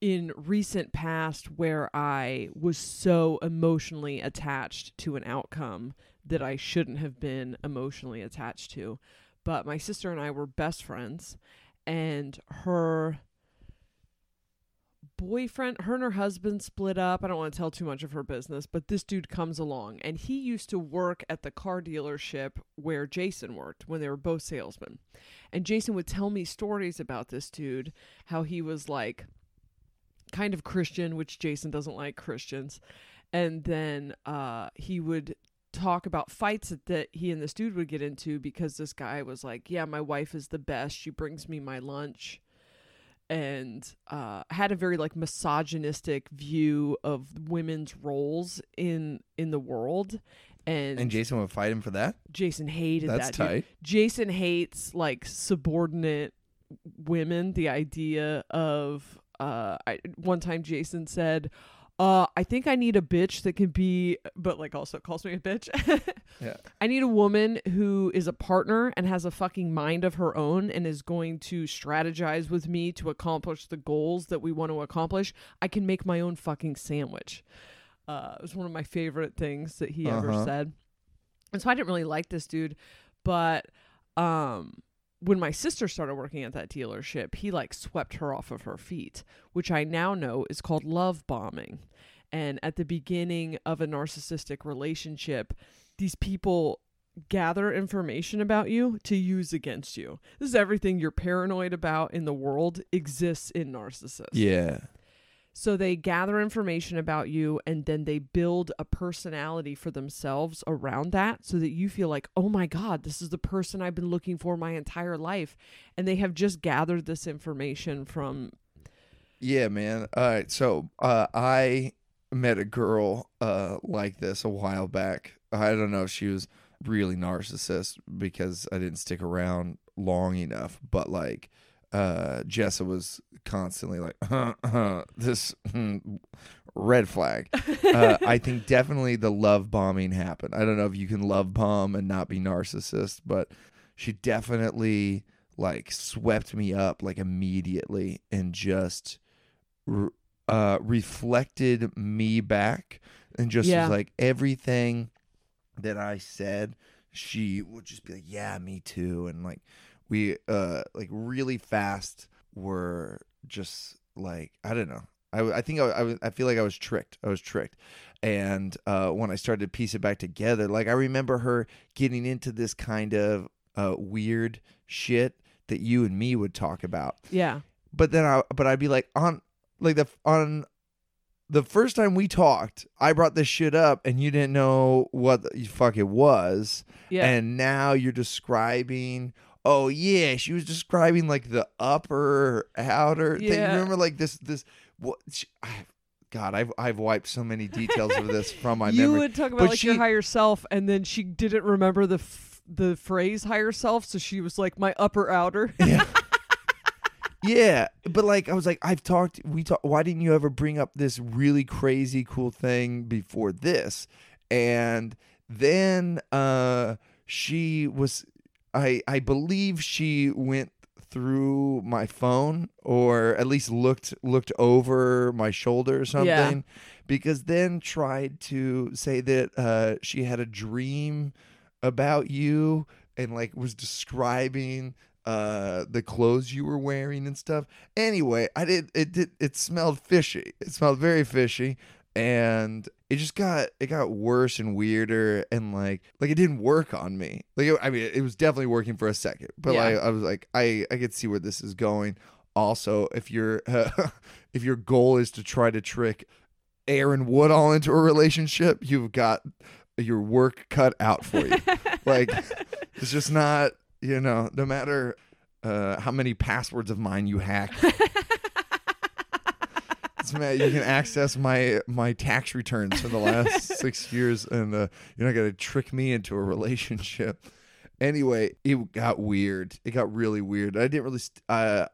S5: in recent past where I was so emotionally attached to an outcome that I shouldn't have been emotionally attached to. But my sister and I were best friends, and her boyfriend, her and her husband split up. I don't want to tell too much of her business, but this dude comes along, and he used to work at the car dealership where Jason worked when they were both salesmen. And Jason would tell me stories about this dude, how he was like kind of Christian, which Jason doesn't like Christians. And then uh, he would talk about fights that, that he and this dude would get into because this guy was like, Yeah, my wife is the best. She brings me my lunch. And uh, had a very like misogynistic view of women's roles in in the world, and,
S4: And Jason would fight him for that.
S5: Jason hated
S4: That's
S5: that. dude.
S4: tight.
S5: Jason hates like subordinate women. The idea of uh, I, one time Jason said, "Uh, I think I need a bitch that can be, but like also calls me a bitch.
S4: Yeah.
S5: I need a woman who is a partner and has a fucking mind of her own and is going to strategize with me to accomplish the goals that we want to accomplish. I can make my own fucking sandwich." Uh, it was one of my favorite things that he ever
S4: Uh-huh.
S5: said. And so I didn't really like this dude, but um when my sister started working at that dealership, he like swept her off of her feet, which I now know is called love bombing. And at the beginning of a narcissistic relationship, these people gather information about you to use against you. This is everything you're paranoid about in the world exists in narcissists.
S4: Yeah.
S5: So they gather information about you and then they build a personality for themselves around that so that you feel like, oh my God, this is the person I've been looking for my entire life. And they have just gathered this information from,
S4: Yeah, man. All right. So uh, I met a girl uh, like this a while back. I don't know if she was really narcissist because I didn't stick around long enough, but like uh, Jessa was constantly like, uh, uh, this hmm, red flag. uh, I think definitely the love bombing happened. I don't know if you can love bomb and not be narcissist, but she definitely like swept me up like immediately and just uh, reflected me back and just
S5: Yeah.
S4: was like everything that I said, she would just be like, "Yeah, me too," and like we uh like really fast were just like I don't know. I, I think I, I, was- I feel like I was tricked. I was tricked. And uh, when I started to piece it back together, like I remember her getting into this kind of uh, weird shit that you and me would talk about
S5: yeah.
S4: but then I but I'd be like on like the on the first time we talked, I brought this shit up and you didn't know what the fuck it was.
S5: Yeah.
S4: And now you're describing oh yeah, she was describing like the upper outer thing.
S5: Yeah.
S4: Remember like this this what she, I, God, I've I've wiped so many details of this from my
S5: you
S4: memory.
S5: would talk about
S4: But
S5: like your higher self, and then she didn't remember the f- the phrase higher self, so she was like my upper outer.
S4: Yeah. yeah, but like I was like, I've talked. We talked. Why didn't you ever bring up this really crazy cool thing before this? And then uh she was, I I believe she went through my phone or at least looked looked over my shoulder or something
S5: Yeah.
S4: because then tried to say that uh she had a dream about you and like was describing uh the clothes you were wearing and stuff. Anyway i did it did it smelled fishy. It smelled very fishy. And it just got it got worse and weirder and like like it didn't work on me like it, i mean it was definitely working for a second but
S5: Yeah.
S4: like i was like i i could see where this is going also if your if your goal is to try to trick aaron woodall into a relationship you've got your work cut out for you like It's just not, you know, no matter uh, how many passwords of mine you hack. you can access my my tax returns for the last six years, and uh, you're not gonna trick me into a relationship. Anyway, it got weird. It got really weird. I didn't really st- uh,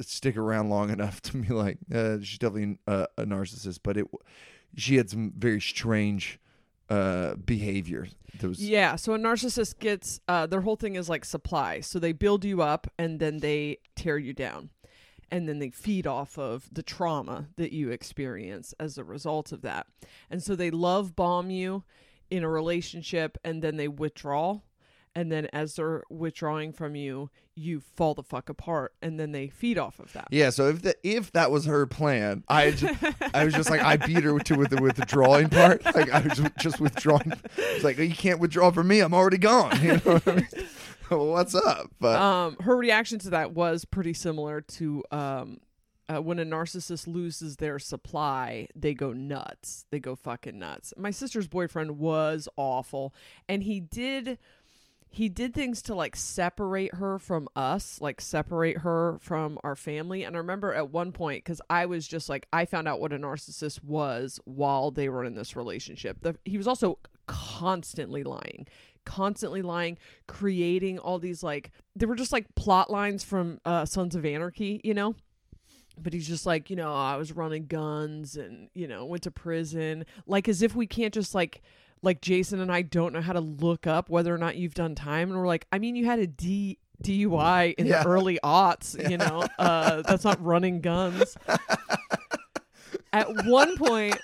S4: stick around long enough to be like, uh, she's definitely uh, a narcissist, but it she had some very strange uh, behavior. That was
S5: Yeah, so a narcissist gets uh, their whole thing is like supply. So they build you up and then they tear you down. And then they feed off of the trauma that you experience as a result of that. And so they love bomb you in a relationship and then they withdraw. And then as they're withdrawing from you, you fall the fuck apart and then they feed off of that.
S4: Yeah, so if the, if that was her plan, I just, I was just like I beat her to with the withdrawing part. Like I was just withdrawing. It's like you can't withdraw from me. I'm already gone. You know what's up? But
S5: um, her reaction to that was pretty similar to um, uh, when a narcissist loses their supply, they go nuts. They go fucking nuts. My sister's boyfriend was awful, and he did he did things to like separate her from us, like separate her from our family. And I remember at one point because I was just like I found out what a narcissist was while they were in this relationship. The, he was also constantly lying constantly lying, creating all these like they were just like plot lines from uh Sons of Anarchy, you know? But he's just like, you know, I was running guns and, you know, went to prison. Like as if we can't just like like Jason and I don't know how to look up whether or not you've done time and we're like, I mean you had a D DUI in
S4: Yeah.
S5: the early aughts, you know. Uh that's not running guns. At one point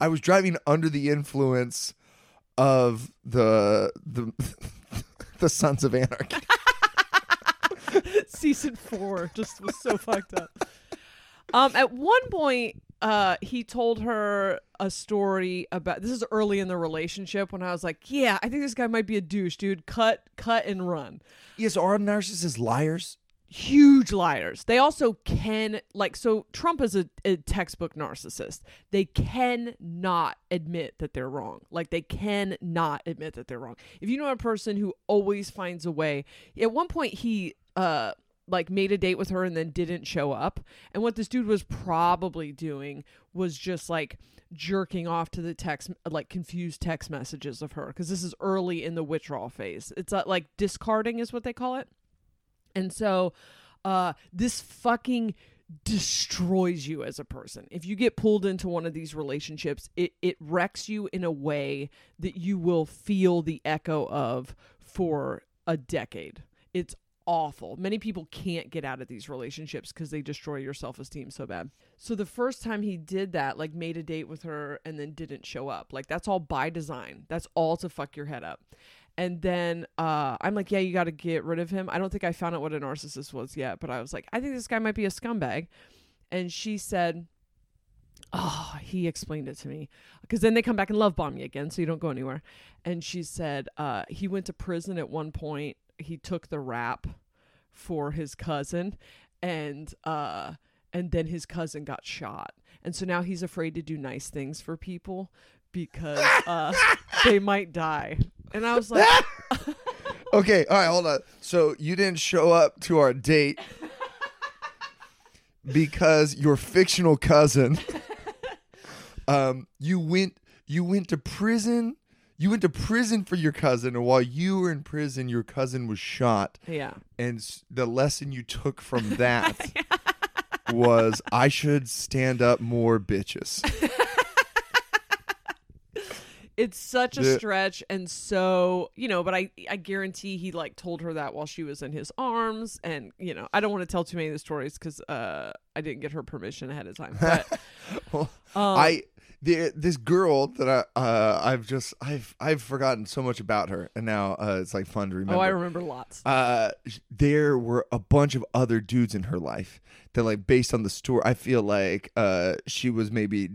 S4: I was driving under the influence of the the the Sons of Anarchy.
S5: season four just was so fucked up. Um, at one point, uh, he told her a story about this is early in the relationship when I was like, yeah, I think this guy might be a douche, dude. Cut, cut, and run.
S4: yes, are narcissists liars?
S5: Huge liars. They also can like so. Trump is a, a textbook narcissist. They cannot admit that they're wrong. Like they cannot admit that they're wrong. If you know a person who always finds a way, at one point he uh like made a date with her and then didn't show up. And what this dude was probably doing was just like jerking off to the text like confused text messages of her because this is early in the withdrawal phase. It's uh, like discarding is what they call it. And so uh this fucking destroys you as a person. If you get pulled into one of these relationships, it it wrecks you in a way that you will feel the echo of for a decade. It's awful. Many people can't get out of these relationships because they destroy your self esteem so bad. So the first time he did that, like made a date with her and then didn't show up, like that's all by design. That's all to fuck your head up. And then uh, I'm like, yeah, you got to get rid of him. I don't think I found out what a narcissist was yet, but I was like, I think this guy might be a scumbag. And she said, Oh, he explained it to me. Because then they come back and love bomb you again, so you don't go anywhere. And she said, uh, he went to prison at one point. He took the rap for his cousin, and uh, and then his cousin got shot. And so now he's afraid to do nice things for people because uh, they might die. And I was like,
S4: Okay, all right, hold on. So you didn't show up to our date because your fictional cousin um you went you went to prison you went to prison for your cousin and while you were in prison your cousin was shot
S5: yeah.
S4: and s- the lesson you took from that was I should stand up more bitches.
S5: It's such a stretch and so you know but i i guarantee he like told her that while she was in his arms and you know i don't want to tell too many of the stories because uh i didn't get her permission ahead of time but
S4: Well,
S5: um,
S4: I the, this girl that I uh, I've just I've I've forgotten so much about her, and now uh, it's like fun to remember.
S5: oh i remember lots
S4: Uh, there were a bunch of other dudes in her life that, like, based on the story, I feel like uh, she was maybe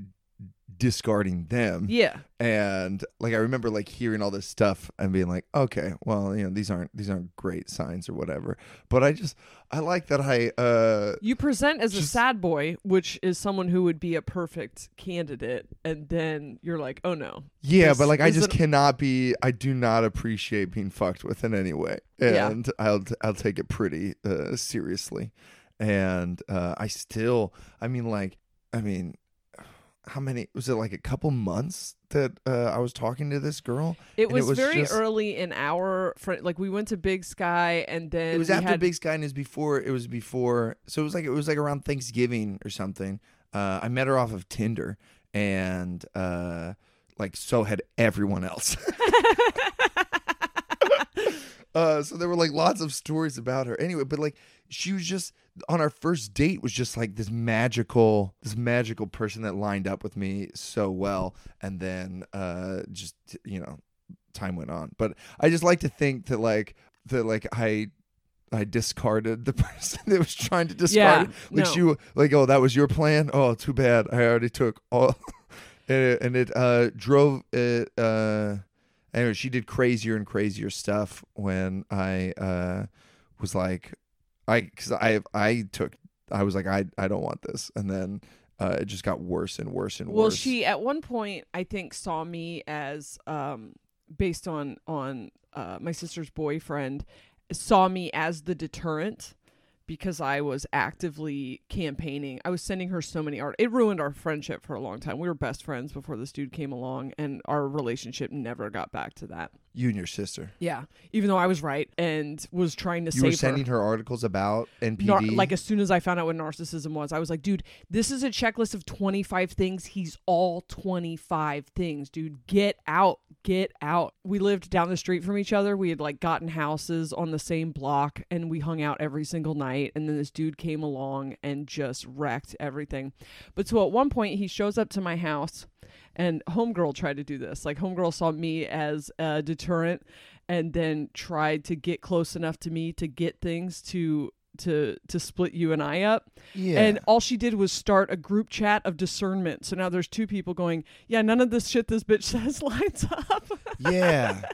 S4: discarding them.
S5: Yeah.
S4: And like I remember like hearing all this stuff and being like, okay, well, you know, these aren't these aren't great signs or whatever. But I just I like that I uh
S5: You present as a sad boy, which is someone who would be a perfect candidate, and then you're like, oh no.
S4: yeah, but like I just cannot be I do not appreciate being fucked with in any way.
S5: Yeah.
S4: And I'll I'll take it pretty uh seriously. And uh I still I mean like I mean how many was it like a couple months that uh, I was talking to this girl?
S5: It
S4: And
S5: was, very
S4: just-
S5: early in our fr- like we went to Big Sky, and then
S4: It was after
S5: had,
S4: Big Sky and it was before it was before so it was like it was like around Thanksgiving or something. Uh I met her off of Tinder and uh like so had everyone else. uh so there were like lots of stories about her. Anyway, but like she was just on our first date was just like this magical this magical person that lined up with me so well and then uh just you know time went on. But I just like to think that like that like I I discarded the person that was trying to discard.
S5: Yeah,
S4: it. Like
S5: no.
S4: she like oh that was your plan. Oh too bad. I already took all, and it, and it uh drove it. Uh, anyway, she did crazier and crazier stuff when I uh was like I because I I took I was like I I don't want this and then. Uh, it just got worse and worse and
S5: Well,
S4: worse.
S5: Well, she at one point I think saw me as um based on on uh, my sister's boyfriend saw me as the deterrent because I was actively campaigning. I was sending her so many art. It ruined our friendship for a long time. We were best friends before this dude came along, and our relationship never got back to that.
S4: you and your sister.
S5: Yeah, even though I was right and was trying to
S4: You
S5: save
S4: were
S5: her.
S4: sending her articles about NPD.
S5: Nar- like as soon as I found out what narcissism was, I was like, dude, this is a checklist of 25 things. He's all 25 things, dude. Get out. Get out. We lived down the street from each other. We had like gotten houses on the same block and we hung out every single night. And then this dude came along and just wrecked everything. But so at one point, he shows up to my house and Homegirl tried to do this. Like Homegirl saw me as a deterrent and then tried to get close enough to me to get things to to to split you and I up.
S4: Yeah.
S5: And all she did was start a group chat of discernment. So now there's two people going, "Yeah, none of this shit this bitch says lines up."
S4: yeah.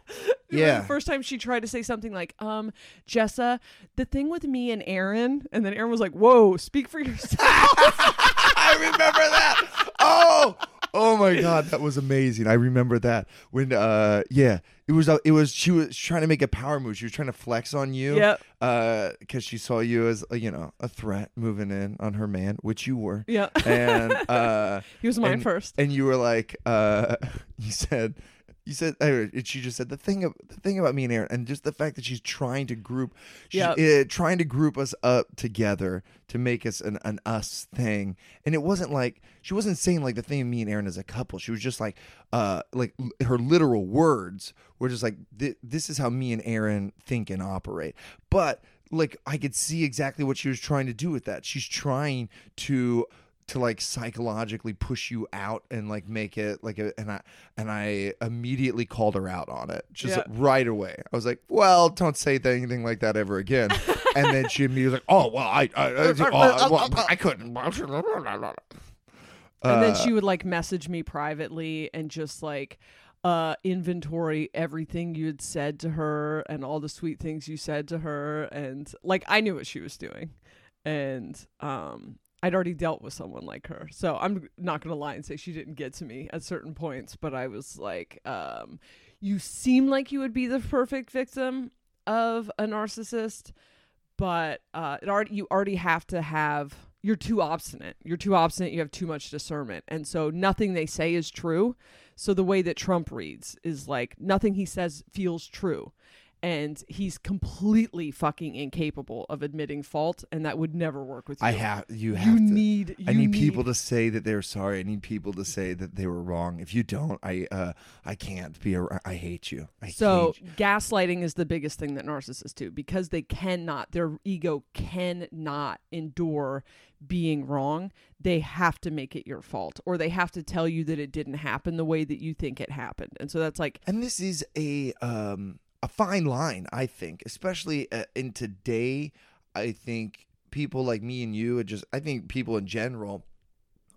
S4: Yeah.
S5: The first time she tried to say something like, um, Jessa, the thing with me and Aaron, and then Aaron was like, Whoa, speak for yourself.
S4: I remember that. Oh, oh my god, that was amazing. I remember that when, uh, yeah, it was. Uh, it was. She was trying to make a power move. She was trying to flex on you.
S5: Yep.
S4: Uh, because she saw you as uh, you know a threat moving in on her man, which you were.
S5: yeah.
S4: And uh,
S5: he was mine
S4: and-
S5: first.
S4: and you were like, uh, you said. You said, she just said the thing, of, the thing about me and Aaron, and just the fact that she's trying to group, she's,
S5: Yep.
S4: uh, trying to group us up together to make us an, an us thing. And it wasn't like she wasn't saying like the thing of me and Aaron as a couple. She was just like, uh, like l- her literal words were just like, "Thi- this is how me and Aaron think and operate. But like, I could see exactly what she was trying to do with that. She's trying to to like psychologically push you out and like make it like a and I and I immediately called her out on it just
S5: Yeah.
S4: right away. I was like, "Well, don't say th- anything like that ever again." and then she immediately was like, "Oh, well, I I, I, oh, well, I couldn't."
S5: and then
S4: Uh,
S5: she would like message me privately and just like uh inventory everything you had said to her and all the sweet things you said to her and like I knew what she was doing and um I'd already dealt with someone like her. So I'm not going to lie and say she didn't get to me at certain points, but I was like um you seem like you would be the perfect victim of a narcissist, but uh, it already you already have to have you're too obstinate. You're too obstinate. You have too much discernment, and so nothing they say is true. So the way that Trump reads is like nothing he says feels true, and he's completely fucking incapable of admitting fault, and that would never work with you.
S4: I have you
S5: You
S4: have to
S5: need.
S4: I
S5: you
S4: need people to say that they're sorry. I need people to say that they were wrong. If you don't, I uh I can't be a I hate you. I
S5: So
S4: hate you.
S5: gaslighting is the biggest thing that narcissists do because they cannot, their ego cannot endure being wrong. They have to make it your fault or they have to tell you that it didn't happen the way that you think it happened. And so that's like,
S4: And this is a um a fine line, I think, especially uh, in today. I think people like me and you, and just I think people in general,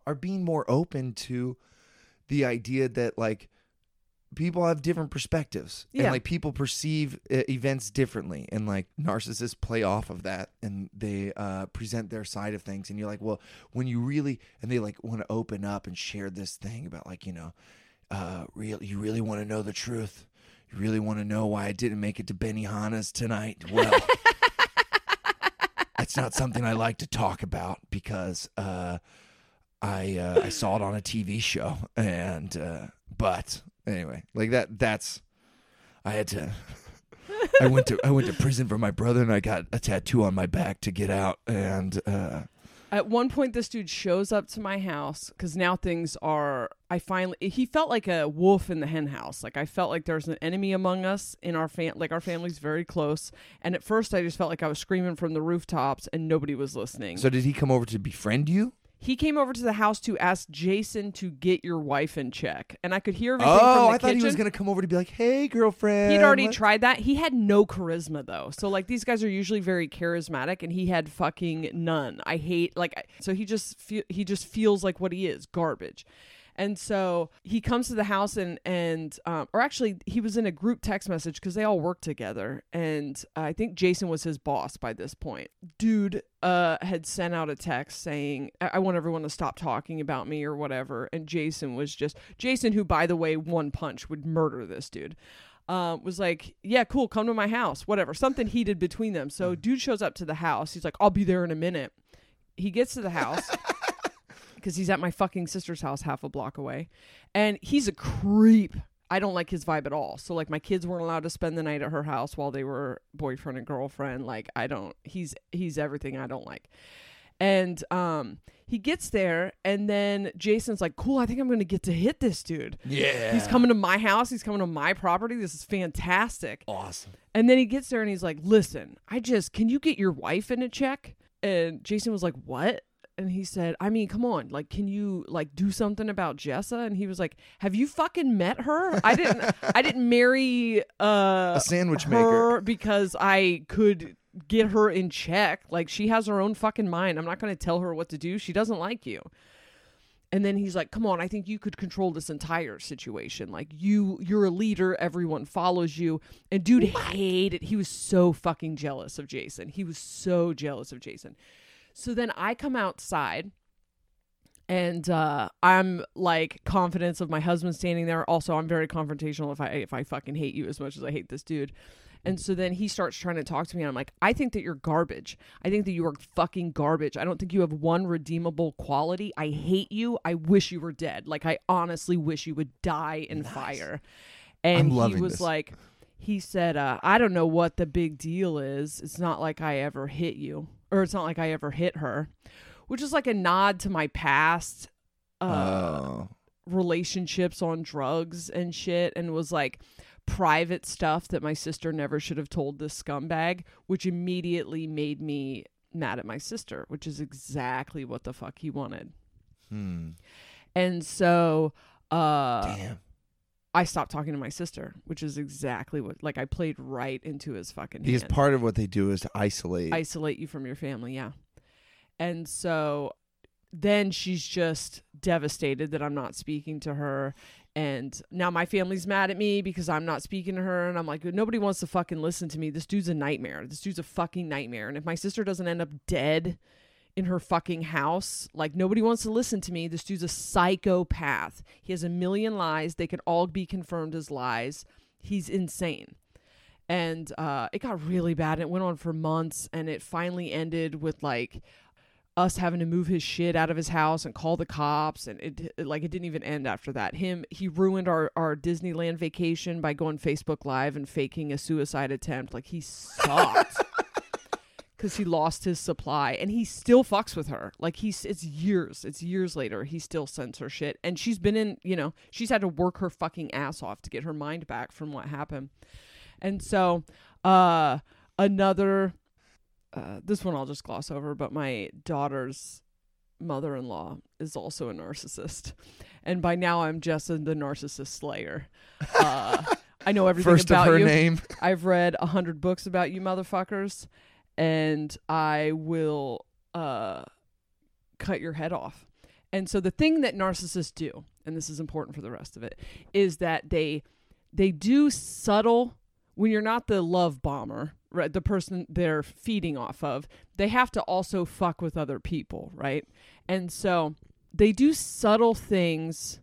S4: are being more open to the idea that like people have different perspectives
S5: Yeah.
S4: and like people perceive uh, events differently and like narcissists play off of that and they uh, present their side of things and you're like well when you really and they like want to open up and share this thing about like you know uh real you really want to know the truth you really want to know why I didn't make it to Benihana's tonight well that's not something I like to talk about because uh I uh, I saw it on a TV show, and uh, but anyway, like that. That's I had to. I went to I went to prison for my brother, and I got a tattoo on my back to get out. And uh,
S5: At one point, this dude shows up to my house because now things are. I finally. He felt like a wolf in the hen house. Like I felt like there's an enemy among us in our fam. Like our family's very close. And at first, I just felt like I was screaming from the rooftops, and nobody was listening.
S4: so did he come over to befriend you?
S5: He came over to the house to ask Jason to get your wife in check, and I could hear everything from
S4: Oh,
S5: the
S4: I thought he was gonna come over to be like, "Hey, girlfriend."
S5: He'd already
S4: what-"
S5: tried that. He had no charisma though. So like these guys are usually very charismatic and he had fucking none. I hate like so he just fe- he just feels like what he is, garbage. And so he comes to the house and and um, or actually he was in a group text message because they all work together and I think Jason was his boss by this point. Dude uh had sent out a text saying I, I want everyone to stop talking about me or whatever and Jason was just Jason who by the way one punch would murder this dude um, was like, yeah, cool, come to my house, whatever. Something heated between them. So dude shows up to the house. He's like, I'll be there in a minute. He gets to the house because he's at my fucking sister's house half a block away, and he's a creep. I don't like his vibe at all. So like my kids weren't allowed to spend the night at her house while they were boyfriend and girlfriend. Like I don't. He's he's everything I don't like. And um, he gets there, and then Jason's like, "Cool, I think I'm gonna get to hit this dude."
S4: Yeah,
S5: He's coming to my house. He's coming to my property. This is fantastic.
S4: awesome.
S5: And then he gets there and he's like, "Listen, I just can you get your wife in a check?" And Jason was like, "What?" And he said, "I mean, come on, like, can you like do something about Jessa?" And he was like, "Have you fucking met her? I didn't, I didn't marry uh,
S4: A sandwich maker.
S5: because I could." Get her in check. Like she has her own fucking mind. I'm not going to tell her what to do. She doesn't like you. And then he's like, "Come on, I think you could control this entire situation. Like you you're a leader, everyone follows you." And dude hated. He was so fucking jealous of Jason. He was so jealous of Jason. So then I come outside and uh I'm like confidence of my husband standing there. Also, I'm very confrontational if I if I fucking hate you as much as I hate this dude. And so then he starts trying to talk to me and I'm like, "I think that you're garbage. I think that you are fucking garbage. I don't think you have one redeemable quality. I hate you. I wish you were dead. Like I honestly wish you would die in fire." And he was
S4: this.
S5: like he said, uh, I don't know what the big deal is. It's not like I ever hit you, or it's not like I ever hit her, which is like a nod to my past uh,
S4: oh,
S5: relationships on drugs and shit, and was like private stuff that my sister never should have told this scumbag, which immediately made me mad at my sister, which is exactly what the fuck he wanted.
S4: hmm.
S5: And so, uh,
S4: damn.
S5: I stopped talking to my sister, which is exactly what like I played right into his fucking
S4: Because
S5: hand.
S4: part of what they do is to isolate.
S5: isolate you from your family, yeah. And so then she's just devastated that I'm not speaking to her. And now my family's mad at me because I'm not speaking to her. And I'm like, nobody wants to fucking listen to me. This dude's a nightmare. This dude's a fucking nightmare. And if my sister doesn't end up dead in her fucking house, like nobody wants to listen to me. This dude's a psychopath. He has a million lies. They could all be confirmed as lies. He's insane and uh, it got really bad. And it went on for months, and it finally ended with like us having to move his shit out of his house and call the cops. And it, it- like it didn't even end after that. Him he ruined our our Disneyland vacation by going Facebook Live and faking a suicide attempt. Like he sucked. Cause he lost his supply, and he still fucks with her. Like he's, it's years, it's years later. He still sends her shit, and she's been in, you know, she's had to work her fucking ass off to get her mind back from what happened. And so, uh, another, uh, this one I'll just gloss over, but my daughter's mother in law is also a narcissist. And by now I'm just the narcissist slayer. Uh, I know everything
S4: First of
S5: about
S4: her
S5: you.
S4: name.
S5: I've read a hundred books about you motherfuckers, and I will uh, cut your head off. And so the thing that narcissists do, and this is important for the rest of it, is that they they do subtle when you're not the love bomber, right? The person they're feeding off of, they have to also fuck with other people, right? And so they do subtle things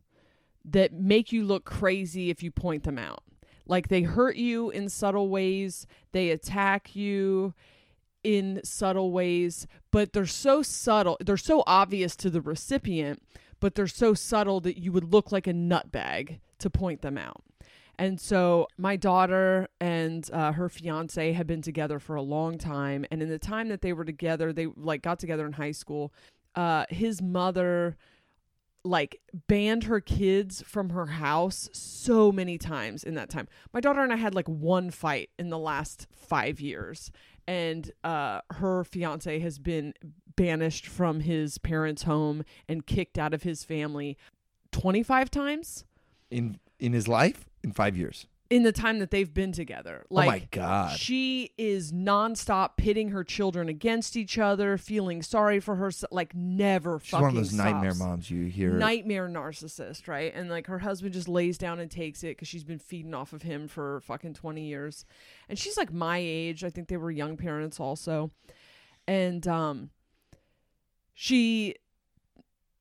S5: that make you look crazy if you point them out. Like they hurt you in subtle ways, they attack you in subtle ways, but they're so subtle, they're so obvious to the recipient, but they're so subtle that you would look like a nutbag to point them out. And so my daughter and uh, her fiance had been together for a long time, and in the time that they were together, they like got together in high school. Uh, his mother like banned her kids from her house so many times in that time. My daughter and I had like one fight in the last 5 years and uh her fiance has been banished from his parents' home and kicked out of his family 25 times
S4: In in his life in five years.
S5: In the time that they've been together. Like
S4: oh my god.
S5: She is nonstop pitting her children against each other, feeling sorry for herself, like never
S4: She's
S5: fucking
S4: one of those nightmare moms you hear.
S5: Nightmare narcissist, right? And like her husband just lays down and takes it because she's been feeding off of him for fucking 20 years. And she's like my age. I think they were young parents also. And um she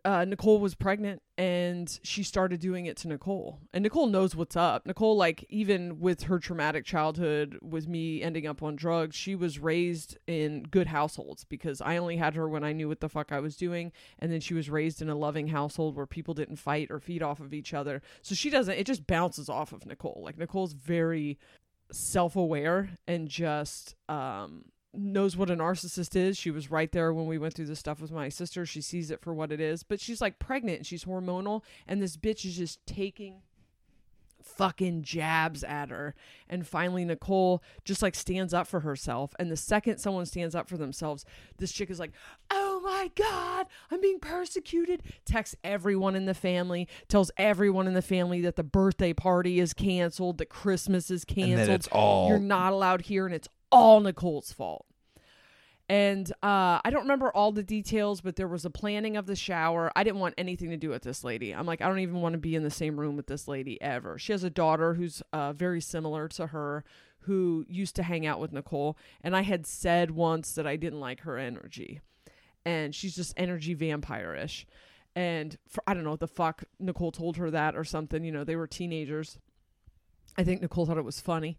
S5: uh, Nicole was pregnant and she started doing it to Nicole. And Nicole knows what's up. Nicole, like, even with her traumatic childhood, with me ending up on drugs, she was raised in good households because I only had her when I knew what the fuck I was doing. And then she was raised in a loving household where people didn't fight or feed off of each other. So she doesn't, it just bounces off of Nicole. Like, Nicole's very self aware and just, um, knows what a narcissist is. She was right there when we went through this stuff with my sister. She sees it for what it is. But she's like pregnant and she's hormonal and this bitch is just taking fucking jabs at her. And finally Nicole just like stands up for herself. And the second someone stands up for themselves, this chick is like, "Oh my god, I'm being persecuted." Texts everyone in the family, tells everyone in the family that the birthday party is canceled, that Christmas is canceled.
S4: And that it's all
S5: You're not allowed here and it's all Nicole's fault. And uh, I don't remember all the details, but there was a planning of the shower. I didn't want anything to do with this lady. I'm like, I don't even want to be in the same room with this lady ever. She has a daughter who's uh, very similar to her, who used to hang out with Nicole. And I had said once that I didn't like her energy. And she's just energy vampire ish. And for, I don't know what the fuck Nicole told her that or something. You know, they were teenagers. I think Nicole thought it was funny.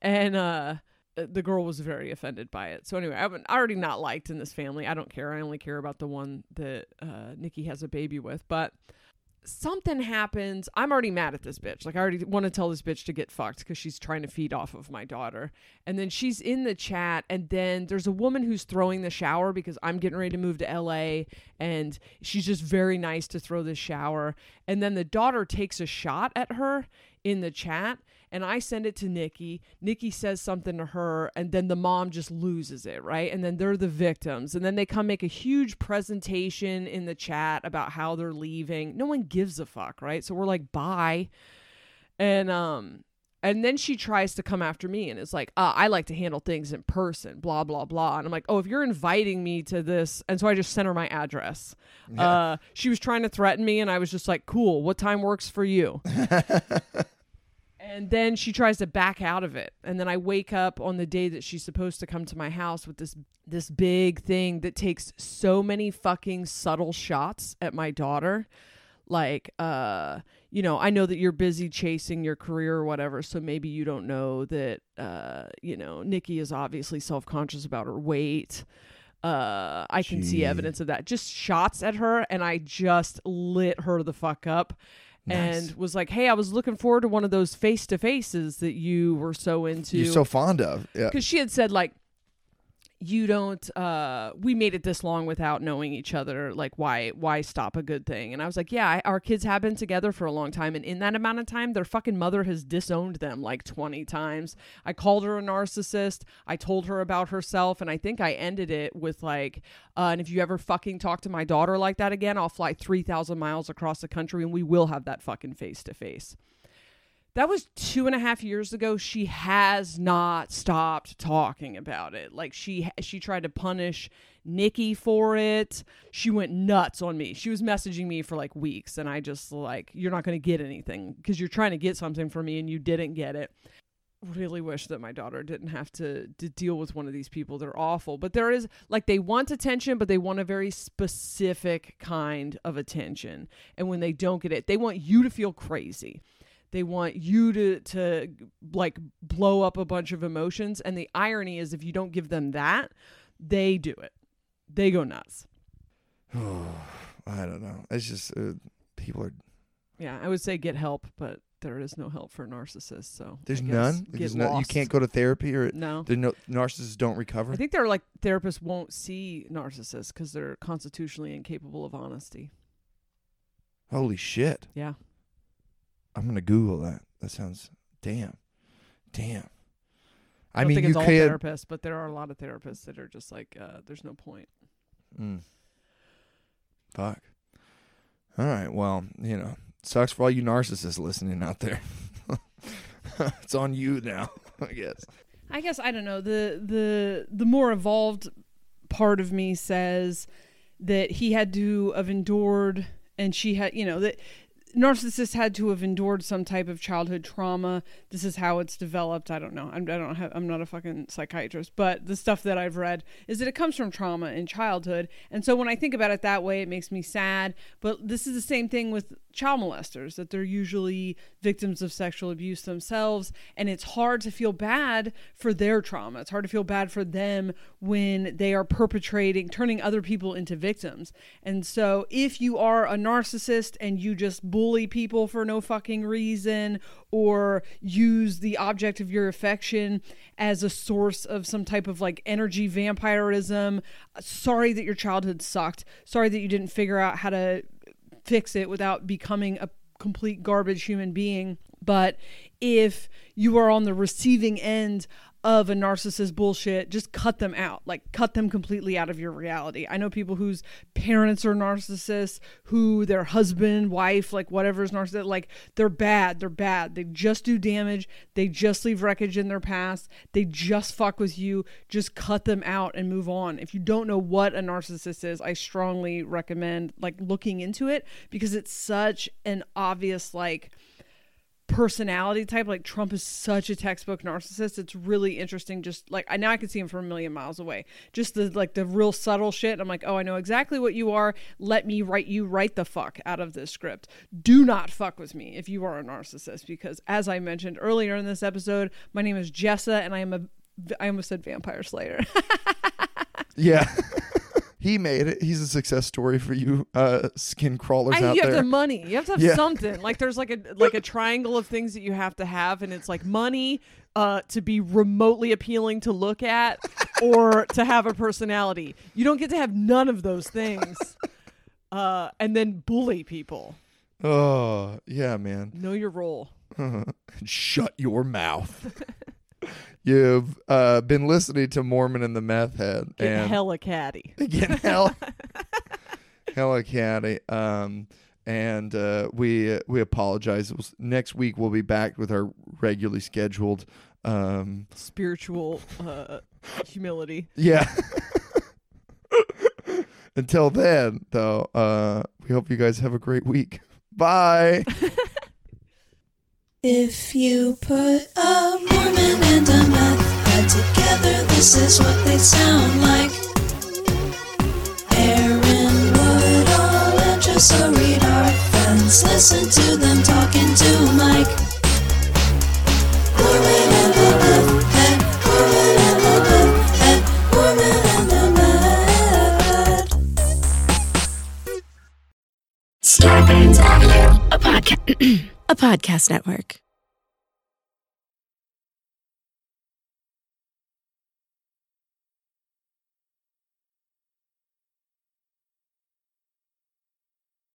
S5: And, uh, the girl was very offended by it. So anyway, I'm already not liked in this family. I don't care. I only care about the one that uh, Nikki has a baby with. But something happens. I'm already mad at this bitch. Like I already want to tell this bitch to get fucked because she's trying to feed off of my daughter. And then she's in the chat, and then there's a woman who's throwing the shower because I'm getting ready to move to LA, and she's just very nice to throw this shower. And then the daughter takes a shot at her in the chat and I send it to Nikki. Nikki says something to her, and then the mom just loses it, right? And then they're the victims. And then they come make a huge presentation in the chat about how they're leaving. No one gives a fuck, right? So we're like, bye. And um and then she tries to come after me and it's like, uh, I like to handle things in person, blah, blah, blah. And I'm like, oh, if you're inviting me to this. And so I just sent her my address. Uh, she was trying to threaten me, and I was just like, cool, what time works for you? And then she tries to back out of it. And then I wake up on the day that she's supposed to come to my house with this this big thing that takes so many fucking subtle shots at my daughter. Like uh you know, I know that you're busy chasing your career or whatever, so maybe you don't know that uh you know, Nikki is obviously self-conscious about her weight. Uh I can see evidence of that. Just shots at her and I just lit her the fuck up
S4: Nice.
S5: and was like, "Hey, I was looking forward to one of those face to faces that you were so into."
S4: You're so fond of. Yeah.
S5: because she had said like, "You don't." uh We made it this long without knowing each other. Like, why? Why stop a good thing? And I was like, "Yeah, I, our kids have been together for a long time, and in that amount of time, their fucking mother has disowned them like twenty times." I called her a narcissist. I told her about herself, and I think I ended it with like, uh, "And if you ever fucking talk to my daughter like that again, I'll fly three thousand miles across the country, and we will have that fucking face to face." That was two and a half years ago. She has not stopped talking about it. Like she she tried to punish Nikki for it. She went nuts on me. She was messaging me for like weeks, and I just like, you're not going to get anything because you're trying to get something from me and you didn't get it. Really wish that my daughter didn't have to, to deal with one of these people. They're awful. But there is like they want attention, but they want a very specific kind of attention. And when they don't get it, they want you to feel crazy they want you to to like blow up a bunch of emotions and the irony is if you don't give them that they do it they go nuts
S4: I don't know. It's just uh, people are.
S5: yeah i would say get help but there is no help for narcissists so
S4: There's none. There's no, you can't go to therapy or
S5: no
S4: the no, narcissists don't recover.
S5: i think they're like therapists won't see narcissists because they're constitutionally incapable of honesty
S4: Holy shit!
S5: yeah
S4: I'm gonna Google that. That sounds damn, damn. I,
S5: I,
S4: mean,
S5: think
S4: you
S5: it's all
S4: could.
S5: therapists but there are a lot of therapists that are just like uh, there's no point
S4: Mm. Fuck. All right. Well, you know, sucks for all you narcissists listening out there. it's on you now, I guess.
S5: I guess I don't know. The the the more evolved part of me says that he had to have endured and she had, you know, that narcissists had to have endured some type of childhood trauma. This is how it's developed. I don't know. I'm, I don't have. I'm not a fucking psychiatrist, but the stuff that I've read is that it comes from trauma in childhood. And so when I think about it that way, it makes me sad. But this is the same thing with child molesters that they're usually victims of sexual abuse themselves and it's hard to feel bad for their trauma. It's hard to feel bad for them when they are perpetrating turning other people into victims. And so if you are a narcissist and you just bully people for no fucking reason or use the object of your affection as a source of some type of like energy vampirism sorry that your childhood sucked. Sorry that you didn't figure out how to fix it without becoming a complete garbage human being. But if you are on the receiving end of a narcissist bullshit, just cut them out. Like cut them completely out of your reality. I know people whose parents are narcissists, who their husband, wife, like whatever is narcissist, like they're bad. They're bad. They just do damage. They just leave wreckage in their past. They just fuck with you. Just cut them out and move on. If you don't know what a narcissist is, I strongly recommend like looking into it because it's such an obvious like personality type like trump is such a textbook narcissist it's really interesting just like i now i can see him from a million miles away. Just the like the real subtle shit i'm like oh i know exactly what you are let me write you right the fuck out of this script. Do not fuck with me if you are a narcissist because as i mentioned earlier in this episode my name is jessa and i am a i almost said vampire slayer.
S4: Yeah. he made it. He's a success story for you uh skin crawlers
S5: I,
S4: out
S5: you have
S4: there.
S5: the money. You have to have
S4: Yeah.
S5: something. Like there's like a like a triangle of things that you have to have, and it's like money, uh, to be remotely appealing to look at, or to have a personality. You don't get to have none of those things. Uh, and then bully people.
S4: oh, yeah, man.
S5: Know your role.
S4: Shut your mouth. You've uh, been listening to Mormon and the Meth Head.
S5: Get
S4: and
S5: hella catty.
S4: Again, hell, hella catty. Um, and uh, we uh, we apologize. Was, next week we'll be back with our regularly scheduled. Um,
S5: Spiritual uh, humility.
S4: yeah. Until then, though, uh, we hope you guys have a great week. Bye.
S6: If you put a Mormon and a meth head together, this is what they sound like. Aaron Woodall and Jessa Reed are friends. Listen to them talking to Mike. Mormon and the meth head, Mormon and the meth head, Mormon and the meth.
S3: Starburns Audio, a podcast, a podcast network.